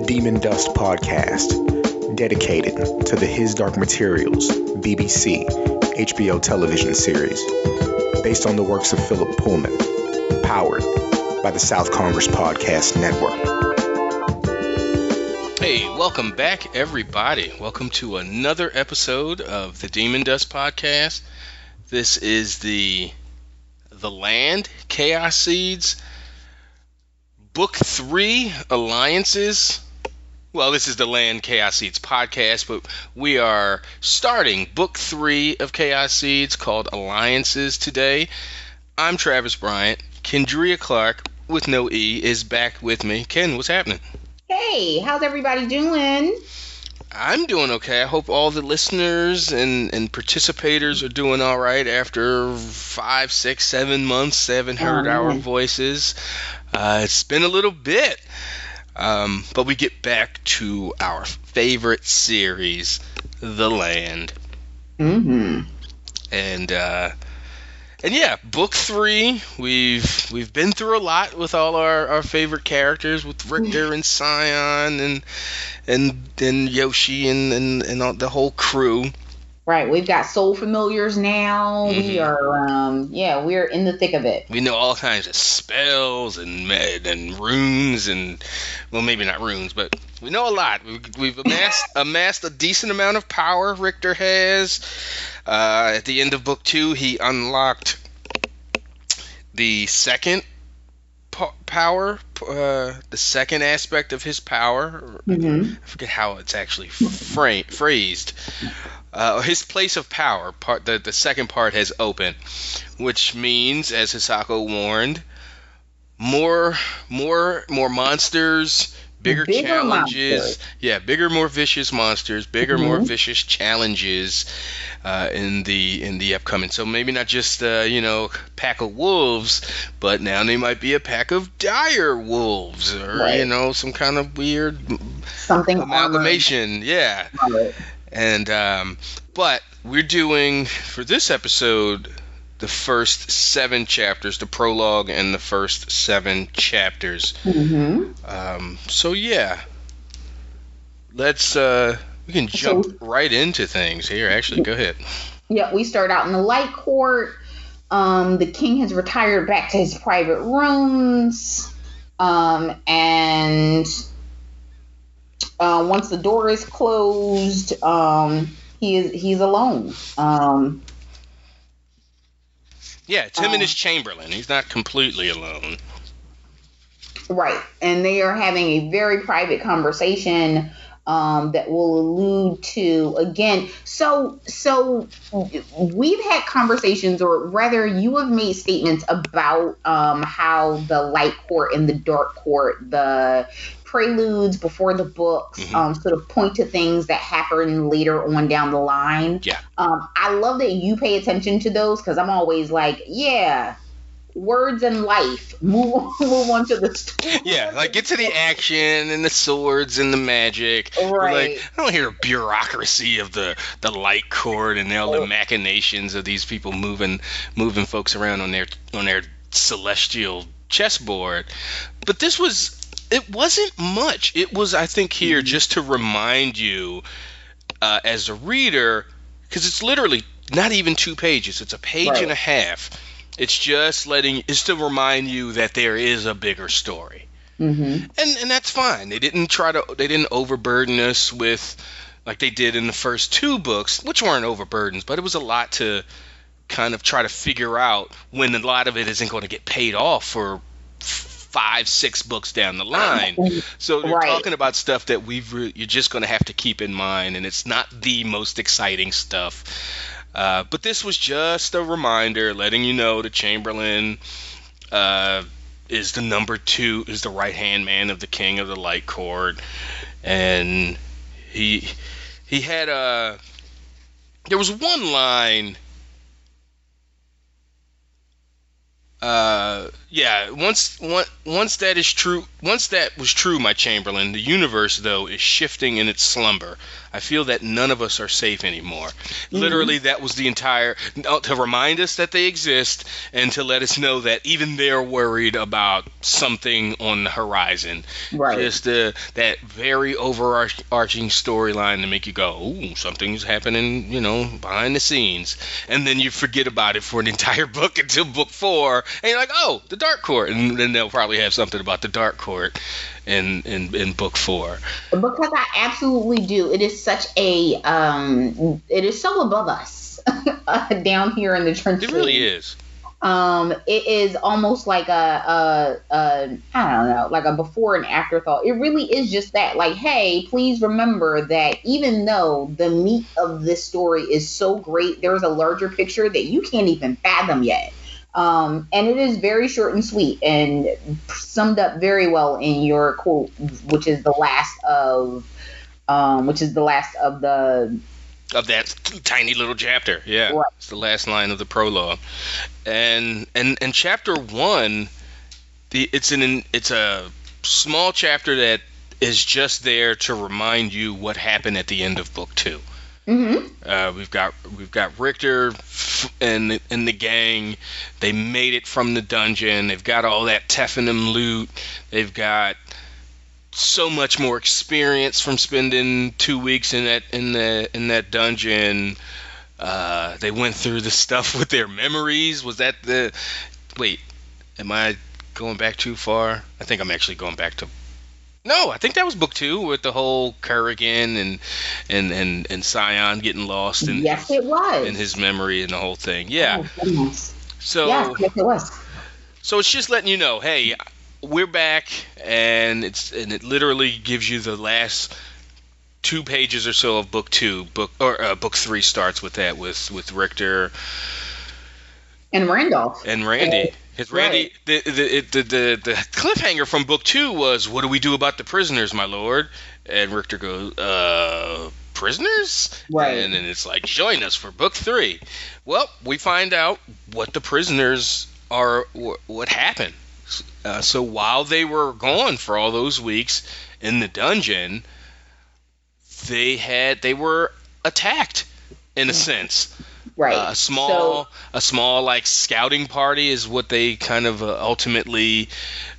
the Demon Dust podcast, dedicated to the His Dark Materials BBC HBO television series, based on the works of Philip Pullman, powered by the South Congress Podcast Network. Hey, welcome back, everybody. Welcome to another episode of the Demon Dust podcast. This is the the Land Chaos Seeds Book Three Alliances. Well, this is the Land Chaos Seeds podcast, but we are starting Book Three of Chaos Seeds called Alliances today. I'm Travis Bryant. Kendria Clark with no E is back with me. Ken, what's happening? Hey, how's everybody doing? I'm doing okay. I hope all the listeners and, and participators are doing all right after five, six, seven months they haven't heard Oh, our voices. Uh, it's been a little bit. Um, but we get back to our favorite series, The Land. Mm-hmm. And uh, and yeah, book three. We've we've been through a lot with all our, our favorite characters with Richter and Sion and and and Yoshi and and, and all, the whole crew. Right, we've got soul familiars now. We Mhm. are, um, yeah, we're in the thick of it. We know all kinds of spells and med and runes and well, maybe not runes, but we know a lot. We've, we've amassed amassed a decent amount of power. Richter has. Uh, at the end of book two, he unlocked the second po- power, uh, the second aspect of his power. Mm-hmm. I forget how it's actually fra- phrased. Uh, his place of power, part the, the second part has opened, which means, as Hisako warned, more more more monsters, bigger, Bigger challenges. monsters. Yeah, bigger, more vicious monsters, bigger, more Mhm. vicious challenges uh, in the in the upcoming. So maybe not just uh, you know pack of wolves, but now they might be a pack of dire wolves, or Right. you know some kind of weird Something amalgamation. Yeah, armored. And um, but we're doing for this episode the first seven chapters, the prologue, and the first seven chapters. Mhm. Um, so yeah, let's uh, we can jump So- right into things here. Actually, go ahead. Yeah, we start out in the light court. Um, the king has retired back to his private rooms. Um, and uh, once the door is closed, um, he is he's alone. Um, Yeah, it's him and Um, his Chamberlain. He's not completely alone. Right. And they are having a very private conversation um, that will allude to again. So, so we've had conversations, or rather, you have made statements about um, how the light court and the dark court, the preludes before the books, Mhm. um, sort of point to things that happen later on down the line. Yeah. Um, I love that you pay attention to those because I'm always like, yeah. Words and life. Move on, move on to the story. Yeah, like get to the action and the swords and the magic. Right. Like I don't hear bureaucracy of the the light court and all the Oh. machinations of these people moving moving folks around on their on their celestial chessboard. But this was it wasn't much. It was I think here Mhm. just to remind you uh, as a reader because it's literally not even two pages. It's a page Right. and a half. It's just letting it's to remind you that there is a bigger story Mm-hmm. and and that's fine. They didn't try to they didn't overburden us with like they did in the first two books, which weren't overburdens, but it was a lot to kind of try to figure out when a lot of it isn't going to get paid off for five, six books down the line. So they're Right. talking about stuff that we've re- you're just going to have to keep in mind, and it's not the most exciting stuff. Uh, but this was just a reminder, letting you know the Chamberlain uh, is the number two, is the right hand man of the King of the Light Court, and he he had a. There was one line. Uh, yeah, once once once that is true, once that was true, my Chamberlain, the universe though is shifting in its slumber. I feel that none of us are safe anymore. Mm-hmm. Literally, that was the entire to remind us that they exist and to let us know that even they're worried about something on the horizon. Right. Just uh, that very overarching storyline to make you go, "Ooh, something's happening," you know, behind the scenes, and then you forget about it for an entire book until book four, and you're like, "Oh, the Dark Court," and then they'll probably have something about the Dark Court in in, in book four. Because I absolutely do. It is such a um, it is so above us down here in the trenches. It really is. Um, it is almost like a, a, a I don't know, like a before and after thought. It really is just that. Like, hey, please remember that even though the meat of this story is so great, there's a larger picture that you can't even fathom yet. Um, and it is very short and sweet and summed up very well in your quote, which is the last of, um, which is the last of the of that tiny little chapter. Yeah, right. it's the last line of the prologue, and and and chapter one, the it's an it's a small chapter that is just there to remind you what happened at the end of book 2 mm-hmm. uh, we've got we've got Richter and and the gang. They made it from the dungeon. They've got all that Tefnum loot. They've got so much more experience from spending two weeks in that in the in that dungeon. Uh, they went through the stuff with their memories. Was that the wait? Am I going back too far? I think I'm actually going back to. No, I think that was book two with the whole Kerrigan and and and and Sion getting lost in yes, it was in his memory and the whole thing. Yeah. Oh, so yes, yes, it was. So it's just letting you know, hey, we're back, and it's and it literally gives you the last two pages or so of book two. Book or uh, book three starts with that with with Richter and Randolph and Randy. Because Randy, right. the, the, the the the cliffhanger from book two was, "What do we do about the prisoners, my lord?" And Richter goes, "Uh." prisoners? Right. And then it's like, join us for book three. Well, we find out what the prisoners are, what happened. Uh, so while they were gone for all those weeks in the dungeon, they had they were attacked in a sense. Right. Uh, a small, so, a small like scouting party is what they kind of uh, ultimately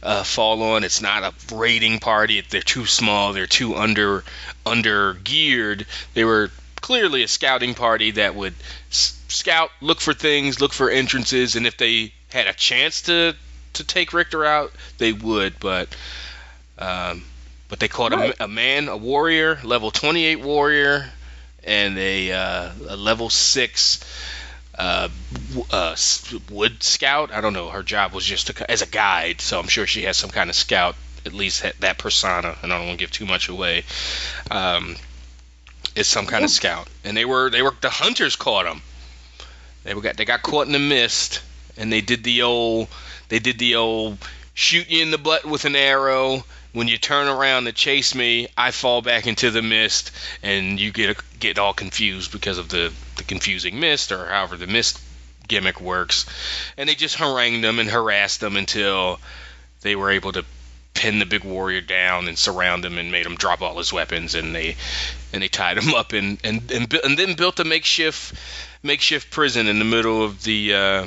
uh, fall on. It's not a raiding party. They're too small. They're too under under geared. They were clearly a scouting party that would s- scout, look for things, look for entrances, and if they had a chance to to take Richter out, they would, but um, but they caught right. a, a, man, a warrior, level 28 warrior, and a, uh, a level six uh, uh, wood scout. I don't know. Her job was just to, as a guide, so I'm sure she has some kind of scout, at least that, that persona. And I don't want to give too much away. Um, is some kind yeah. of scout, and they were they were the hunters caught them. They were got they got caught in the mist, and they did the old they did the old shoot you in the butt with an arrow. When you turn around to chase me, I fall back into the mist, and you get get all confused because of the, the confusing mist, or however the mist gimmick works. And they just harangued them and harassed them until they were able to pin the big warrior down and surround him and made him drop all his weapons and they and they tied him up and and and, and then built a makeshift makeshift prison in the middle of the uh,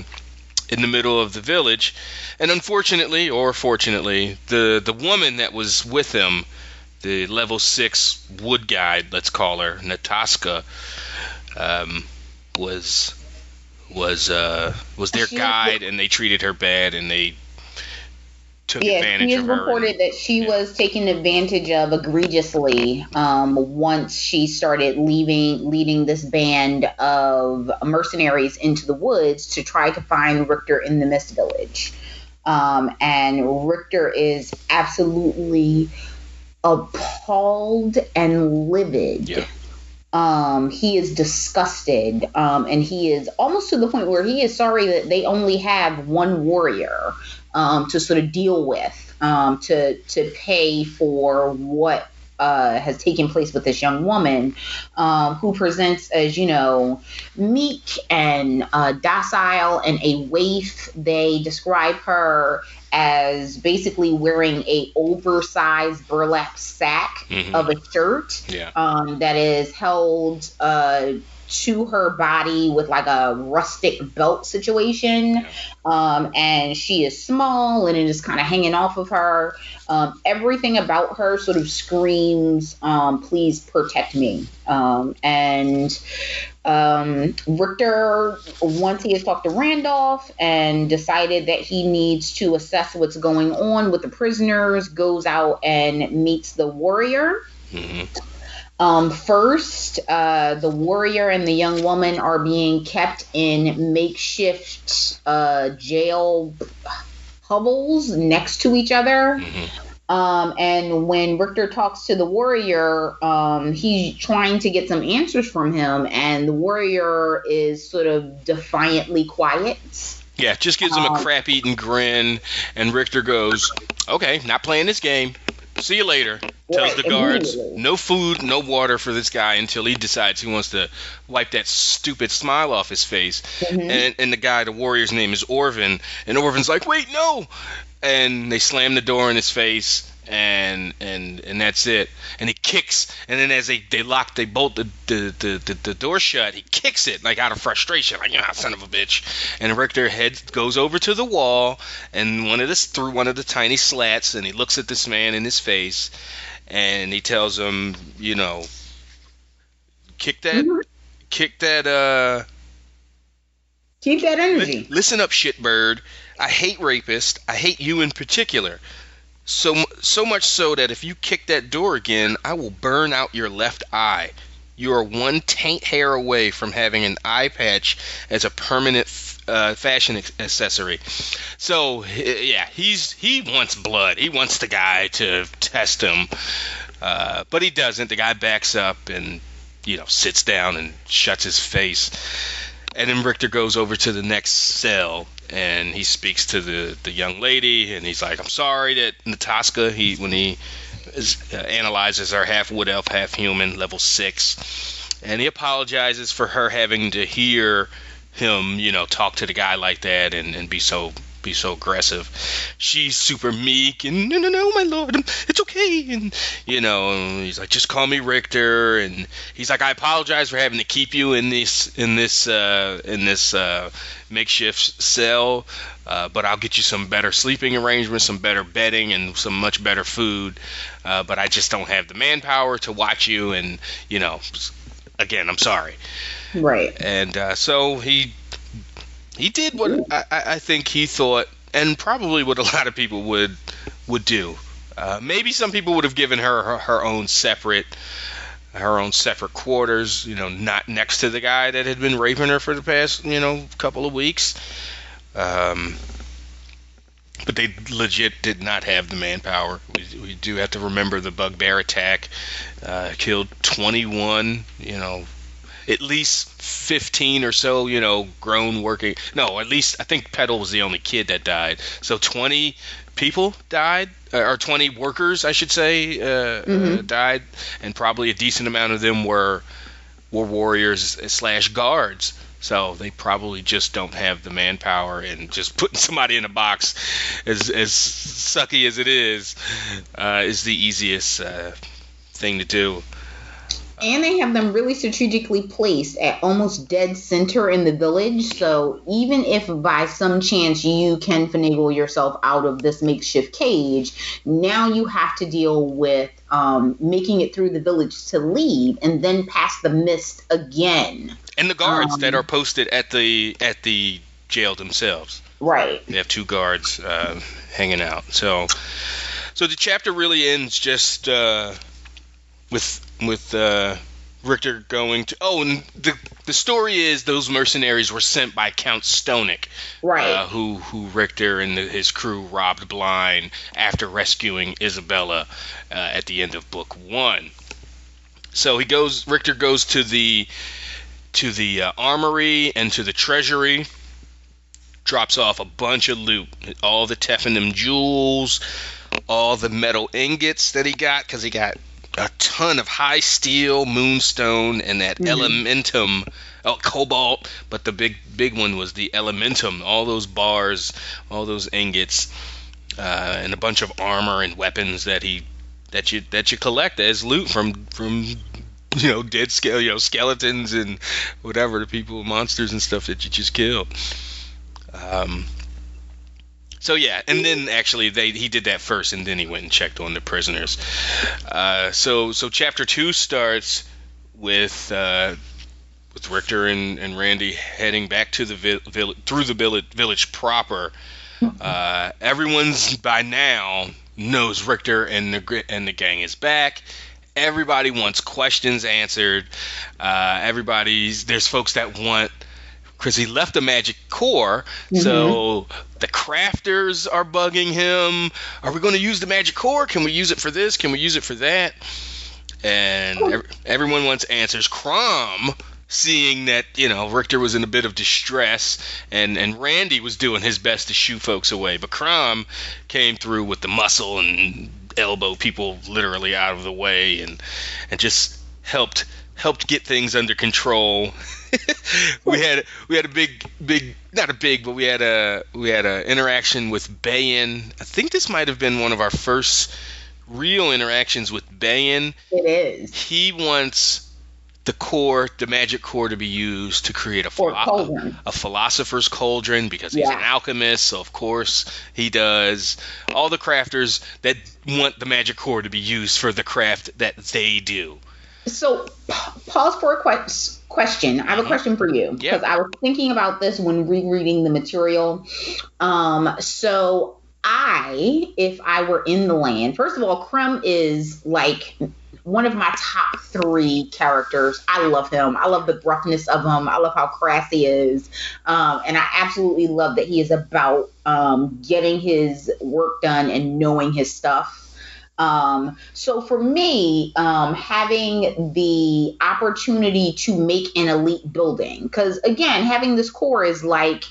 in the middle of the village. And unfortunately, or fortunately, the, the woman that was with him, the level six wood guide, let's call her, Nataska, um, was was uh, was their guide, and they treated her bad, and they took yeah, advantage he has reported that she yeah. was taken advantage of egregiously um, once she started leaving, leading this band of mercenaries into the woods to try to find Richter in the Mist Village. Um, and Richter is absolutely appalled and livid. Yeah. Um, he is disgusted, um, and he is almost to the point where he is sorry that they only have one warrior um, to sort of deal with um, to to pay for what uh, has taken place with this young woman um, who presents as you know meek and uh, docile and a waif. They describe her as basically wearing a oversized burlap sack Mhm. of a shirt Yeah. um, that is held uh, to her body with like a rustic belt situation. Um, and she is small and it is kind of hanging off of her. Um, everything about her sort of screams, um, please protect me. Um, and um, Richter, once he has talked to Randolph and decided that he needs to assess what's going on with the prisoners, goes out and meets the warrior. hmm Um, first, uh, the warrior and the young woman are being kept in makeshift uh, jail hovels next to each other. hmm Um, and when Richter talks to the warrior, um, he's trying to get some answers from him, and the warrior is sort of defiantly quiet. Yeah, just gives him a Um, crap eating grin, and Richter goes, "Okay, not playing this game. See you later." Tells Right, the guards, "No food, no water for this guy until he decides he wants to wipe that stupid smile off his face." Mhm. And, and the guy, the warrior's name is Orvin, and Orvin's like, "Wait, no!" And they slam the door in his face, and and and that's it. And he kicks, and then as they they lock, they bolt the the, the, the, the door shut. He kicks it like out of frustration, like ah, son of a bitch. And Richter head goes over to the wall, and one of this through one of the tiny slats, and he looks at this man in his face, and he tells him, you know, kick that, Mhm. kick that, uh. Keep that Li- energy. Listen up, shitbird. I hate rapists. I hate you in particular. So so much so that if you kick that door again, I will burn out your left eye. You are one taint hair away from having an eye patch as a permanent uh, fashion accessory. So yeah, he's he wants blood. He wants the guy to test him, uh, but he doesn't. The guy backs up and you know sits down and shuts his face. And then Richter goes over to the next cell and he speaks to the, the young lady and he's like, I'm sorry that Natasha, he when he is, uh, analyzes her half wood elf, half human, level six, and he apologizes for her having to hear him, you know, talk to the guy like that and, and be so be so aggressive. She's super meek and no no no my lord it's okay and you know and he's like just call me Richter and he's like I apologize for having to keep you in this in this uh, in this uh, makeshift cell uh, but I'll get you some better sleeping arrangements some better bedding and some much better food uh, but I just don't have the manpower to watch you and you know again I'm sorry Right. and uh, so he he did what I, I think he thought, and probably what a lot of people would would do. Uh, maybe some people would have given her, her her own separate her own separate quarters, you know, not next to the guy that had been raping her for the past you know couple of weeks. Um, but they legit did not have the manpower. We, we do have to remember the bugbear attack uh, killed 21, you know, at least 15 or so, you know, grown working. No, at least I think Petal was the only kid that died. So 20 people died, uh, or 20 workers, I should say, uh, uh, Mhm. died, and probably a decent amount of them were were warriors slash guards. So they probably just don't have the manpower, and just putting somebody in a box, as as sucky as it is, uh, is the easiest uh, thing to do. And they have them really strategically placed at almost dead center in the village. So even if by some chance you can finagle yourself out of this makeshift cage, now you have to deal with um, making it through the village to leave and then pass the mist again. and the guards Um, that are posted at the at the jail themselves. Right. They have two guards uh, hanging out. So, so the chapter really ends just uh, with with uh, Richter going to. Oh, and the the story is those mercenaries were sent by Count Stonick, Right. uh, who who Richter and the, his crew robbed blind after rescuing Isabella uh, at the end of book one. So he goes. Richter goes to the to the uh, armory and to the treasury. Drops off a bunch of loot, all the Teffinum jewels, all the metal ingots that he got, because he got a ton of high steel, moonstone, and that Mhm. elementum, oh, cobalt. But the big big one was the elementum. All those bars, all those ingots, uh, and a bunch of armor and weapons that he that you that you collect as loot from from you know dead scale you know skeletons and whatever the people monsters and stuff that you just killed. Um, so yeah, and then actually they he did that first, and then he went and checked on the prisoners. Uh, so so chapter two starts with uh, with Richter and, and Randy heading back to the vi- vill- through the village, village proper. Uh, everyone's by now knows Richter and the and the gang is back. Everybody wants questions answered. Uh, everybody's there's folks that want because he left the magic core. Mm-hmm. So the crafters are bugging him. Are we going to use the magic core? Can we use it for this? Can we use it for that? And ev- everyone wants answers. Crom, seeing that you know Richter was in a bit of distress, and and Randy was doing his best to shoo folks away, but Crom came through with the muscle and elbow people literally out of the way, and and just helped helped get things under control. we had we had a big big not a big but we had a we had a interaction with Bayan. I think this might have been one of our first real interactions with Bayan. It is. He wants the core, the magic core, to be used to create a, philo- a philosopher's cauldron because he's Yeah. an alchemist, so of course he does. All the crafters that want the magic core to be used for the craft that they do. So, pause for a que- question. I have a Mhm. question for you Yeah. because I was thinking about this when rereading the material. Um, so I, if I were in the land, first of all, Crom is like one of my top three characters. I love him. I love the gruffness of him. I love how crass he is, um, and I absolutely love that he is about um, getting his work done and knowing his stuff. Um, so for me, um, having the opportunity to make an elite building, because again, having this core is like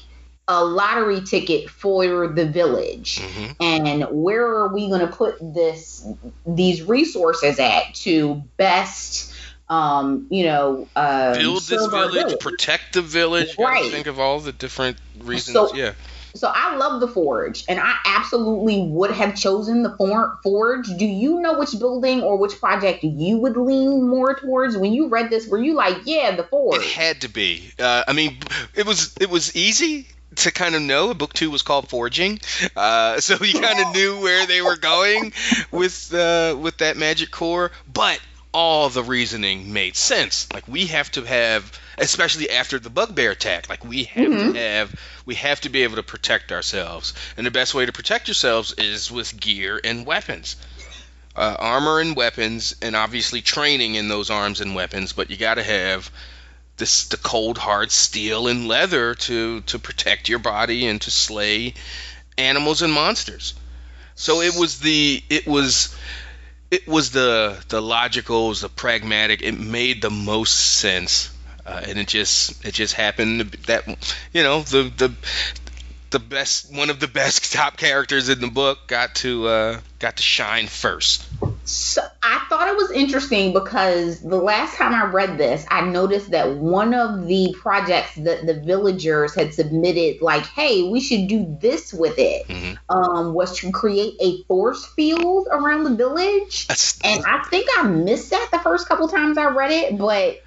a lottery ticket for the village. hmm And where are we going to put this, these resources at to best, um, you know, uh, Build this our village, protect the village. Right. Think of all the different reasons. So- yeah. So I love the Forge, and I absolutely would have chosen the For- Forge. Do you know which building or which project you would lean more towards when you read this? Were you like, yeah, the Forge? It had to be. Uh, I mean, it was it was easy to kind of know. Book two was called Forging, uh, so you kind of knew where they were going with uh, with that magic core. But all the reasoning made sense. Like we have to have, especially after the bugbear attack. Like we have Mhm. to have, we have to be able to protect ourselves, and the best way to protect yourselves is with gear and weapons. Uh, armor and weapons, and obviously training in those arms and weapons. But you got to have this the cold hard steel and leather to to protect your body and to slay animals and monsters. So it was the it was it was the the logical, it was the pragmatic. It made the most sense, uh, and it just it just happened that you know the the the best one of the best top characters in the book got to uh, got to shine first. So I thought it was interesting because the last time I read this, I noticed that one of the projects that the villagers had submitted, like, hey, we should do this with it, Mhm. um, was to create a force field around the village. That's- And I think I missed that the first couple times I read it, but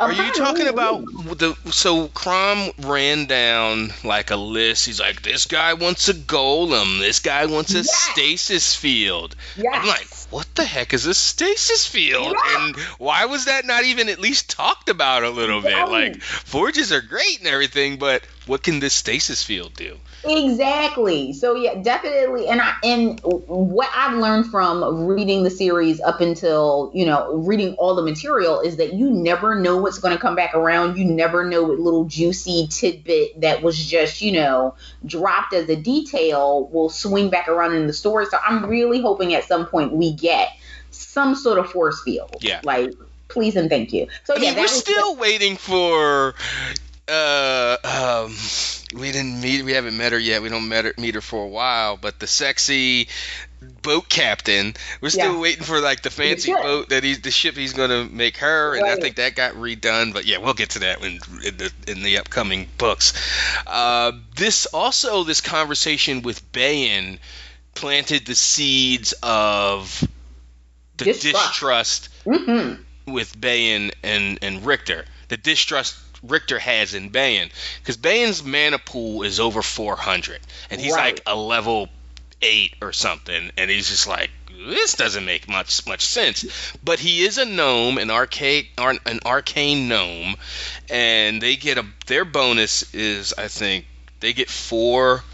Are you talking about the so Crom ran down like a list? He's like, this guy wants a golem, this guy wants a Yes. stasis field. Yes. I'm like, what the heck is a stasis field? Yeah. And why was that not even at least talked about a little bit? Like, forges are great and everything, but what can this stasis field do? Exactly. So yeah, definitely. And I and what I've learned from reading the series up until you know reading all the material is that you never know what's going to come back around. You never know what little juicy tidbit that was just you know dropped as a detail will swing back around in the story. So I'm really hoping at some point we get some sort of force field. Yeah. Like please and thank you. So I yeah, mean, we're still waiting for uh, um, we didn't meet. We haven't met her yet. We don't met her, meet her for a while. But the sexy boat captain, we're still Yeah. waiting for like the fancy boat that he's the ship he's gonna make her, and I think that got redone. But yeah, we'll get to that in, in the in the upcoming books. Uh, this also this conversation with Bayan planted the seeds of the Distrust. distrust hmm with Bayan and and Richter. The distrust Richter has in Bayan because Bayan's mana pool is over 400 and he's Right. like a level 8 or something and he's just like this doesn't make much much sense but he is a gnome an arcane an arcane gnome and they get a their bonus is I think they get 4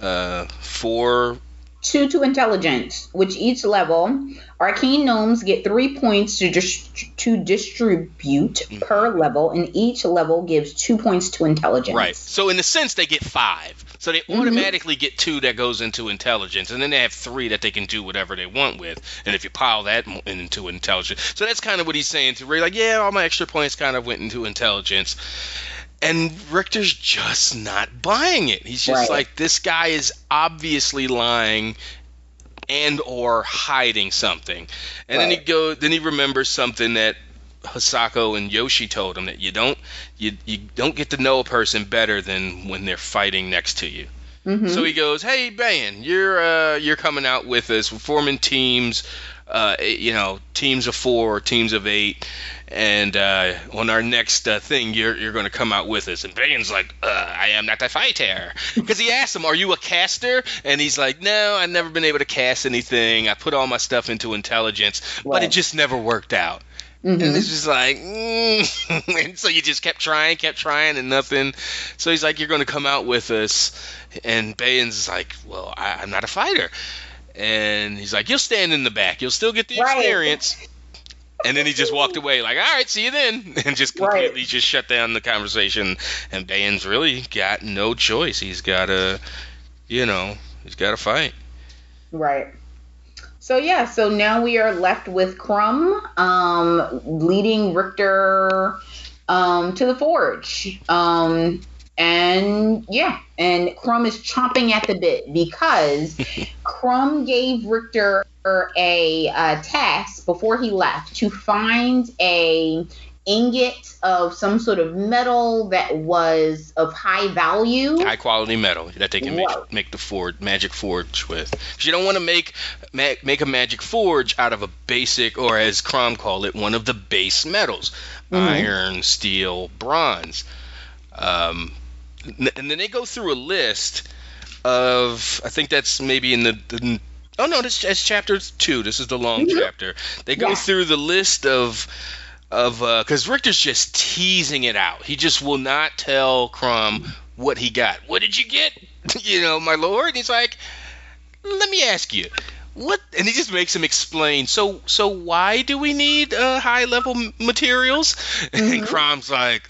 uh 4 Two to intelligence, which each level, arcane gnomes get three points to dis- to distribute Mm-hmm. per level, and each level gives two points to intelligence. Right. So in a sense, they get five. So they automatically get two that goes into intelligence, and then they have three that they can do whatever they want with. And if you pile that into intelligence, so that's kind of what he's saying to Ray. Like, yeah, all my extra points kind of went into intelligence. And Richter's just not buying it. He's just Right. like, this guy is obviously lying and or hiding something. And then he Right. go then he remembers something that Hisako and Yoshi told him that you don't you you don't get to know a person better than when they're fighting next to you. Mhm. So he goes, "Hey, Bayan, you're uh, you're coming out with us. We're forming teams, uh, you know, teams of four, or teams of eight, and uh, on our next uh, thing, you're you're going to come out with us." And Bayan's like, uh, "I am not a fighter," because he asked him, "Are you a caster?" And he's like, "No, I've never been able to cast anything. I put all my stuff into intelligence, but it just never worked out." Mhm. And it's just like, mm. and so you just kept trying, kept trying, and nothing. So he's like, "You're going to come out with us," and Bayan's like, "Well, I, I'm not a fighter," and he's like, "You'll stand in the back. You'll still get the Right. experience." And then he just walked away, like, "All right, see you then," and just Right. completely just shut down the conversation. And Bayan's really got no choice. He's got to, you know, he's got to fight. Right. So yeah, so now we are left with Crom um, leading Richter um, to the forge. Um, and yeah, and Crom is chomping at the bit because Crom gave Richter a uh, task before he left to find a ingot of some sort of metal that was of high value. high quality metal that they can make make the forge magic forge with. you don't want to make ma- make a magic forge out of a basic or as Crom call it, one of the base metals, Mhm. iron, steel, bronze. Um, and then they go through a list of I think that's maybe in the, the oh no, this is chapter two. This is the long Mhm. chapter. They go Yeah. through the list of of because Richter's just teasing it out. He just will not tell Crom what he got. What did you get? you know, my lord. He's like, let me ask you. What? And he just makes him explain. So, so why do we need uh, high level materials? And Mhm. Crom's like,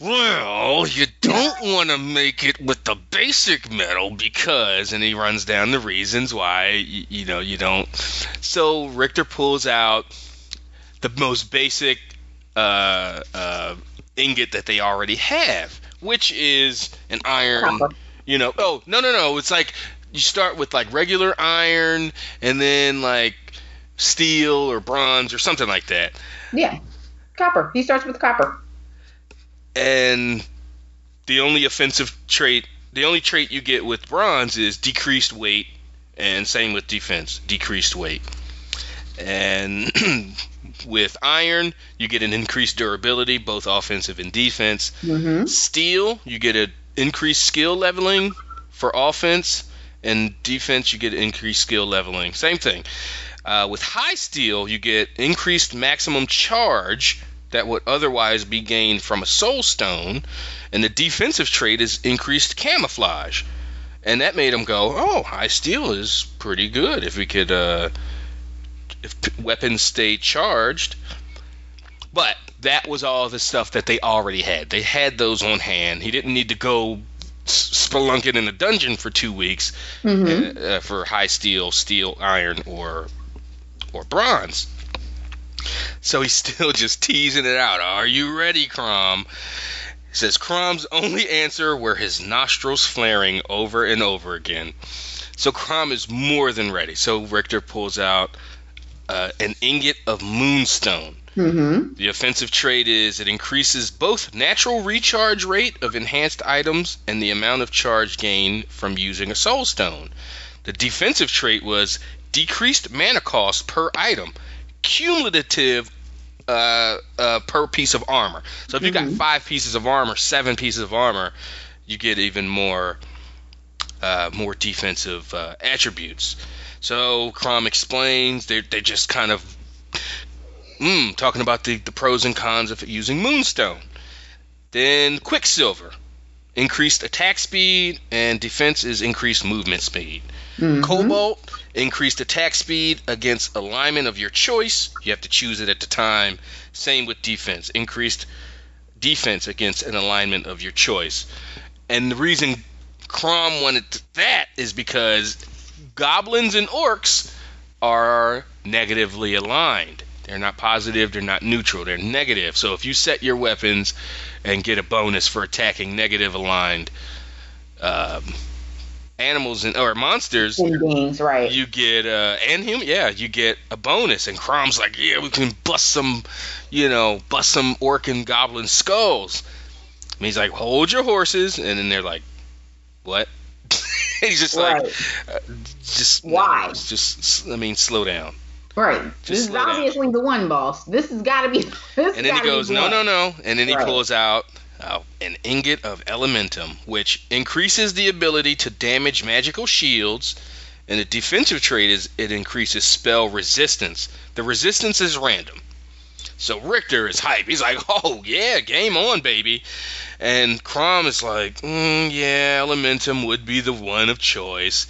well, you don't want to make it with the basic metal because, and he runs down the reasons why. You, you know, you don't. So Richter pulls out the most basic uh, uh, ingot that they already have, which is an iron. You know, oh no no no, it's like you start with like regular iron and then like steel or bronze or something like that. Yeah, copper. He starts with copper. And the only offensive trait, the only trait you get with bronze is decreased weight, and same with defense, decreased weight. And with iron, you get an increased durability, both offensive and defense. Mm-hmm. Steel, you get an increased skill leveling for offense, and defense, you get increased skill leveling. Same thing. Uh, with high steel, you get increased maximum charge that would otherwise be gained from a soul stone, and the defensive trait is increased camouflage. And that made him go, "Oh, high steel is pretty good. If we could, uh, if p- weapons stay charged." But that was all the stuff that they already had. They had those on hand. He didn't need to go spelunking in a dungeon for two weeks Mm-hmm. uh, uh, for high steel, steel, iron, or or bronze. So he's still just teasing it out. Are you ready, Crom? It says Crom's only answer were his nostrils flaring over and over again. So Crom is more than ready. So Richter pulls out uh, an ingot of moonstone. Mm-hmm. The offensive trait is it increases both natural recharge rate of enhanced items and the amount of charge gain from using a soul stone. The defensive trait was decreased mana cost per item, cumulative uh, uh, per piece of armor. So if you got Mhm. five pieces of armor, seven pieces of armor, you get even more uh, more defensive uh, attributes. So Crom explains they're they just kind of mm, talking about the, the pros and cons of using Moonstone. Then Quicksilver, increased attack speed and defense is increased movement speed. Mhm. Cobalt, increased attack speed against alignment of your choice. You have to choose it at the time. Same with defense, increased defense against an alignment of your choice. And the reason Crom wanted that is because goblins and orcs are negatively aligned. They're not positive, they're not neutral, they're negative. So if you set your weapons and get a bonus for attacking negative aligned um, animals and or monsters, In games, right? you get uh and him yeah you get a bonus and Crom's like yeah we can bust some you know bust some orc and goblin skulls and he's like hold your horses and then they're like what he's just like Right. uh, just Why? just I mean slow down Right. Just this is slow down. obviously the one boss. This has got to be. This and then he goes no no no and then he Right. pulls out uh, an ingot of elementum which increases the ability to damage magical shields. And the defensive trait is it increases spell resistance. The resistance is random. So richter is hype. He's like oh yeah game on baby. And Crom is like mm, yeah elementum would be the one of choice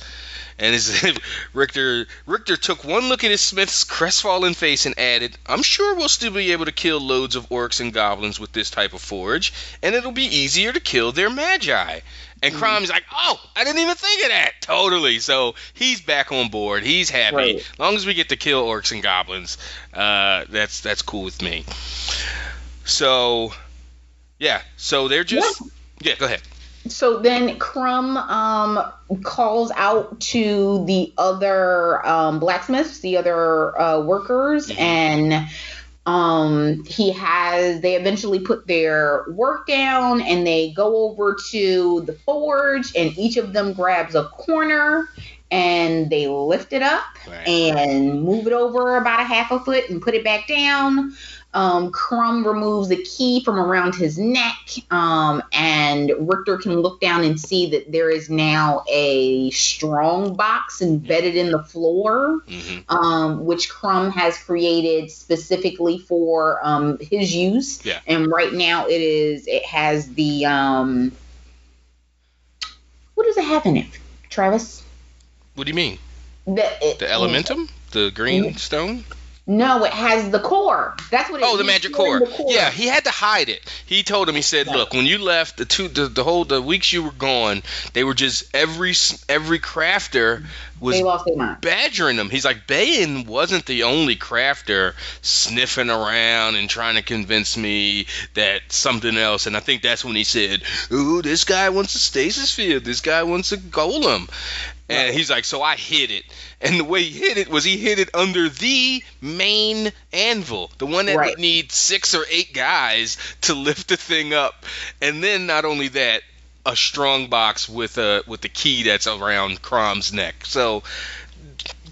and his, Richter Richter took one look at his Smith's crestfallen face and added, "I'm sure we'll still be able to kill loads of orcs and goblins with this type of forge, and it'll be easier to kill their magi." And Mm. Crom's like, "Oh, I didn't even think of that." Totally. So he's back on board. He's happy. Right. As long as we get to kill orcs and goblins, uh, that's that's cool with me. So, yeah. So they're just yeah. Go ahead. So then Crom um, calls out to the other um, blacksmiths, the other uh, workers, Mhm. and um, he has. They eventually put their work down, and they go over to the forge, and each of them grabs a corner, and they lift it up Right. and move it over about a half a foot and put it back down. Um, Crom removes the key from around his neck, um, and Richter can look down and see that there is now a strong box embedded in the floor, hmm um, which Crom has created specifically for um, his use. Yeah. And right now it is it has the um, what does it have in it, Travis? What do you mean? The, it, The elementum, the green stone. No, it has the core. That's what. It Oh, the magic core. the core. Yeah, he had to hide it. He told him. He said, Right. "Look, when you left the two, the, the whole the weeks you were gone, they were just every every crafter was they lost their mind. badgering him. He's like, Bayan wasn't the only crafter sniffing around and trying to convince me that something else. And I think that's when he said, Ooh, this guy wants a stasis field. This guy wants a golem. And he's like, So I hid it. And the way he hid it was he hid it under the main anvil, the one that Right. would need six or eight guys to lift the thing up. And then not only that, a strong box with a with the key that's around Crom's neck. So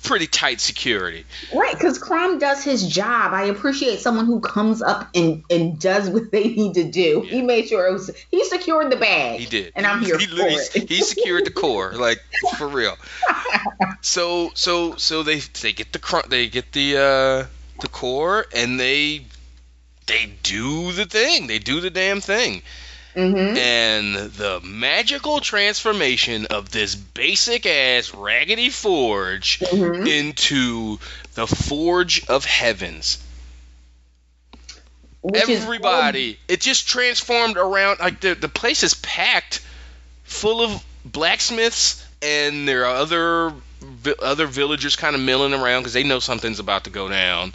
pretty tight security. Right, because Crom does his job. I appreciate someone who comes up and, and does what they need to do. Yeah. He made sure it was. He secured the bag. He did. And I'm here he, for literally- it. He secured the core, like for real. So so so they they get the cr- they get the uh the core and they they do the thing. They do the damn thing. Hmm And the magical transformation of this basic ass raggedy forge hmm into the forge of heavens. Which is- Everybody, it just transformed around. Like the the place is packed, full of blacksmiths, and there are other other villagers kind of milling around because they know something's about to go down.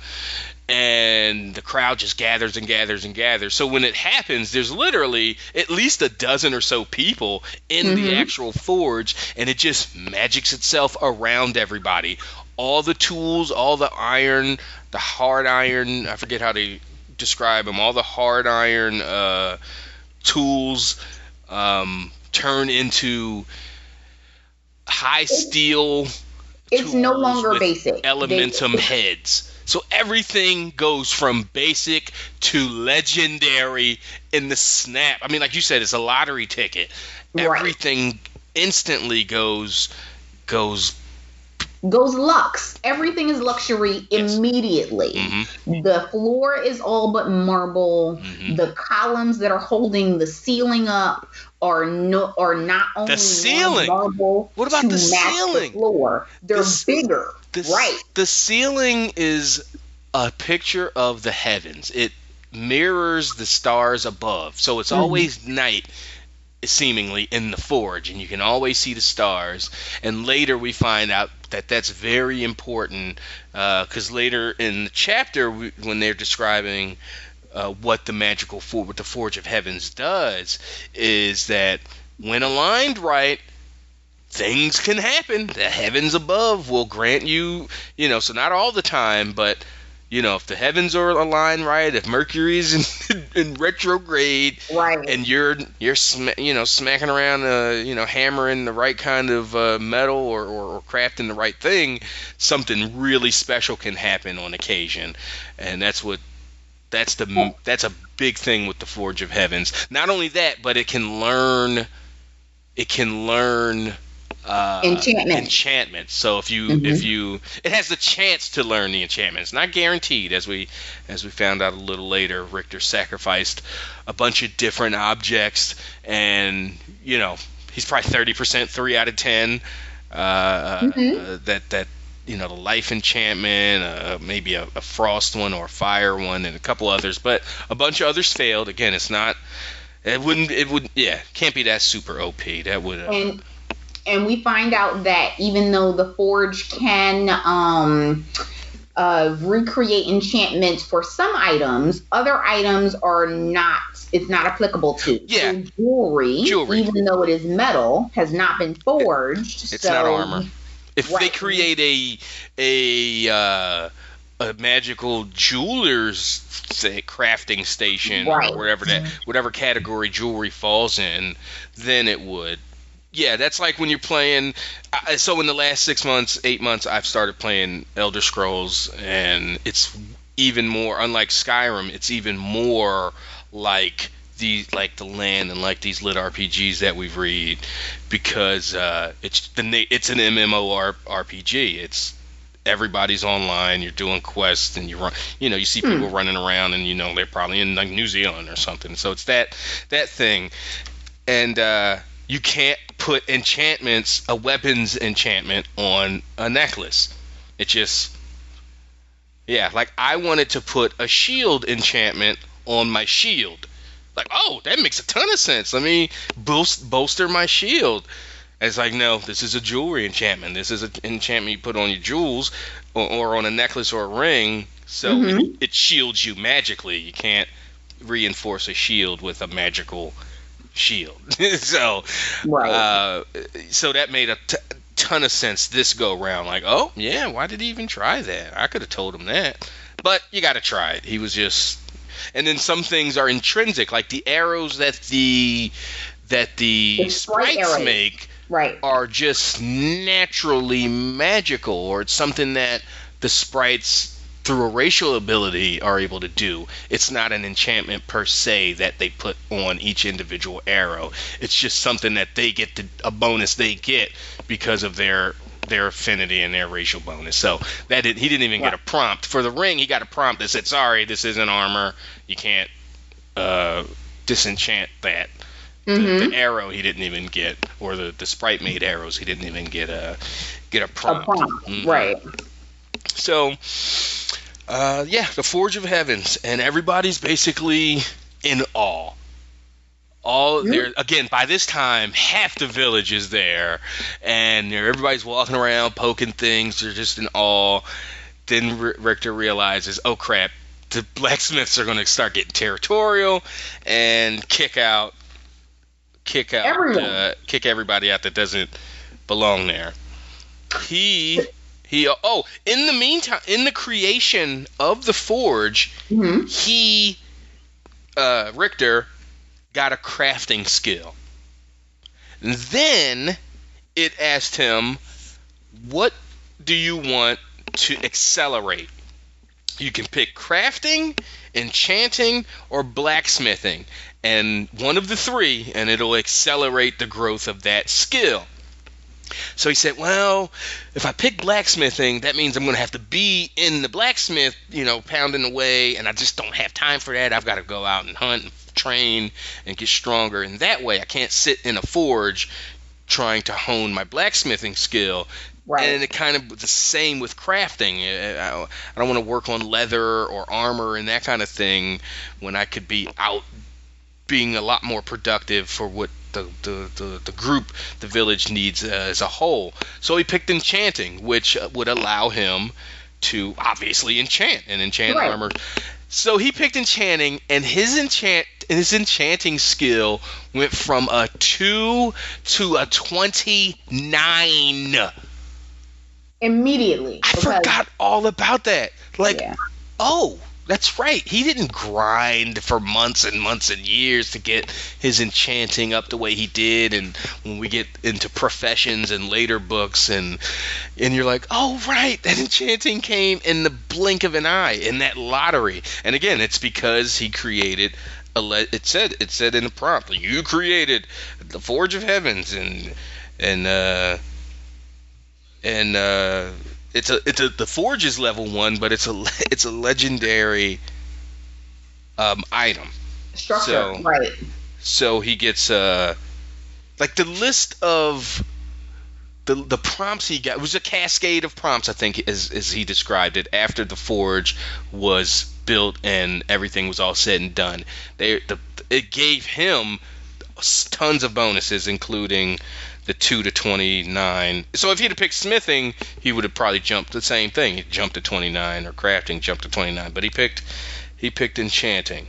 And the crowd just gathers and gathers and gathers. So when it happens, there's literally at least a dozen or so people in mm-hmm. the actual forge, and it just magics itself around everybody. All the tools, all the iron, the hard iron, I forget how to describe them, all the hard iron uh, tools um, turn into high steel. It's no longer basic. Elementum they, heads. So everything goes from basic to legendary in the snap. I mean, like you said, it's a lottery ticket. Right. Everything instantly goes goes goes lux. Everything is luxury yes. immediately. Mm-hmm. The floor is all but marble. Mm-hmm. The columns that are holding the ceiling up are no are not only the ceiling. marble. What about the ceiling? The floor. They're the, bigger. The, right. The ceiling is a picture of the heavens. It mirrors the stars above. So it's mm-hmm. always night seemingly in the forge and you can always see the stars and later we find out that that's very important because uh, later in the chapter we, when they're describing uh, what the magical for what the forge of heavens does is that when aligned right things can happen. The heavens above will grant you you know so not all the time but you know, if the heavens are aligned right, if Mercury's in, in retrograde, right, and you're you're sm- you know smacking around, uh, you know, hammering the right kind of uh, metal or, or, or crafting the right thing, something really special can happen on occasion, and that's what that's the that's a big thing with the Forge of Heavens. Not only that, but it can learn, it can learn uh, enchantment. Enchantment. So if you mm-hmm. if you it has the chance to learn the enchantment. It's not guaranteed, as we as we found out a little later. Richter sacrificed a bunch of different objects, and you know he's probably thirty percent, three out of ten. Uh, mm-hmm. uh, that that you know the life enchantment, uh, maybe a, a, frost one or a fire one, and a couple others, but a bunch of others failed. Again, it's not. It wouldn't. It would. Yeah, can't be that super OP. That would. Uh, and and we find out that even though the forge can um, uh, recreate enchantments for some items, other items are not. It's not applicable to. Yeah. So jewelry, jewelry, even though it is metal, has not been forged. It's so, not armor. If right. they create a a uh, a magical jeweler's say, crafting station right. or whatever that whatever category jewelry falls in, then it would yeah, that's like when you're playing. So in the last six months, eight months, I've started playing Elder Scrolls, and it's even more. Unlike Skyrim, it's even more like the like the land and like these lit RPGs that we've read, because uh, it's the it's an MMO RPG. It's everybody's online. You're doing quests, and you run. You know, you see people hmm. running around, and you know they're probably in like New Zealand or something. So it's that that thing, and. uh you can't put enchantments, a weapons enchantment on a necklace. It just yeah, like I wanted to put a shield enchantment on my shield. Like, oh, that makes a ton of sense. Let me boost bolster my shield. And it's like, no, this is a jewelry enchantment. This is an enchantment you put on your jewels or, or on a necklace or a ring, so mm-hmm. it, it shields you magically. You can't reinforce a shield with a magical Shield. so, right. Uh, so that made a t- ton of sense this go round. Like, oh yeah, why did he even try that? I could have told him that, but you got to try it. He was just, and then some things are intrinsic, like the arrows that the that the, the sprites make right. are just naturally magical, or it's something that the sprites through a racial ability are able to do. It's not an enchantment per se that they put on each individual arrow. It's just something that they get to, a bonus they get because of their their affinity and their racial bonus. So that did, he didn't even get a prompt for the ring. He got a prompt that said, "Sorry, this isn't armor. You can't uh, disenchant that." Mm-hmm. The, the, arrow he didn't even get, or the, the sprite made arrows he didn't even get a get a prompt. A prompt. Mm-hmm. Right. So uh, yeah, the Forge of Heavens, and everybody's basically in awe. All there again. By this time, half the village is there, and everybody's walking around poking things. They're just in awe. Then Richter realizes, oh crap, the blacksmiths are going to start getting territorial and kick out kick out uh, kick everybody out that doesn't belong there. He he oh in the meantime in the creation of the forge hmm he uh, Richter got a crafting skill. Then it asked him, "What do you want to accelerate?" You can pick crafting, enchanting, or blacksmithing, and one of the three, and it'll accelerate the growth of that skill. So he said, "Well, if I pick blacksmithing, that means I'm going to have to be in the blacksmith, you know, pounding away, and I just don't have time for that. I've got to go out and hunt and train and get stronger. And that way, I can't sit in a forge trying to hone my blacksmithing skill. Right. And it kind of the same with crafting. I don't want to work on leather or armor and that kind of thing when I could be out being a lot more productive for what the, the, the, the group, the village needs uh, as a whole. So he picked enchanting, which would allow him to obviously enchant and enchant Right. armor. So he picked enchanting, and his enchant his enchanting skill went from a two to a twenty nine. Immediately. I forgot all about that. Like, Yeah. oh, that's right. He didn't grind for months and months and years to get his enchanting up the way he did. And when we get into professions and later books, and and you're like, oh right, that enchanting came in the blink of an eye in that lottery. And again, it's because he created. A le- it said it said in the prompt, you created the Forge of Heavens and and uh, and uh, it's a it's a the forge is level one, but it's a it's a legendary um, item. Structure. So- right. So he gets uh like the list of the the prompts he got it was a cascade of prompts I think as as he described it after the forge was built and everything was all said and done. They the it gave him tons of bonuses including the 2 to 29. So if he'd have picked smithing, he would have probably jumped the same thing. He jumped to 29 or crafting jumped to 29, but he picked he picked enchanting.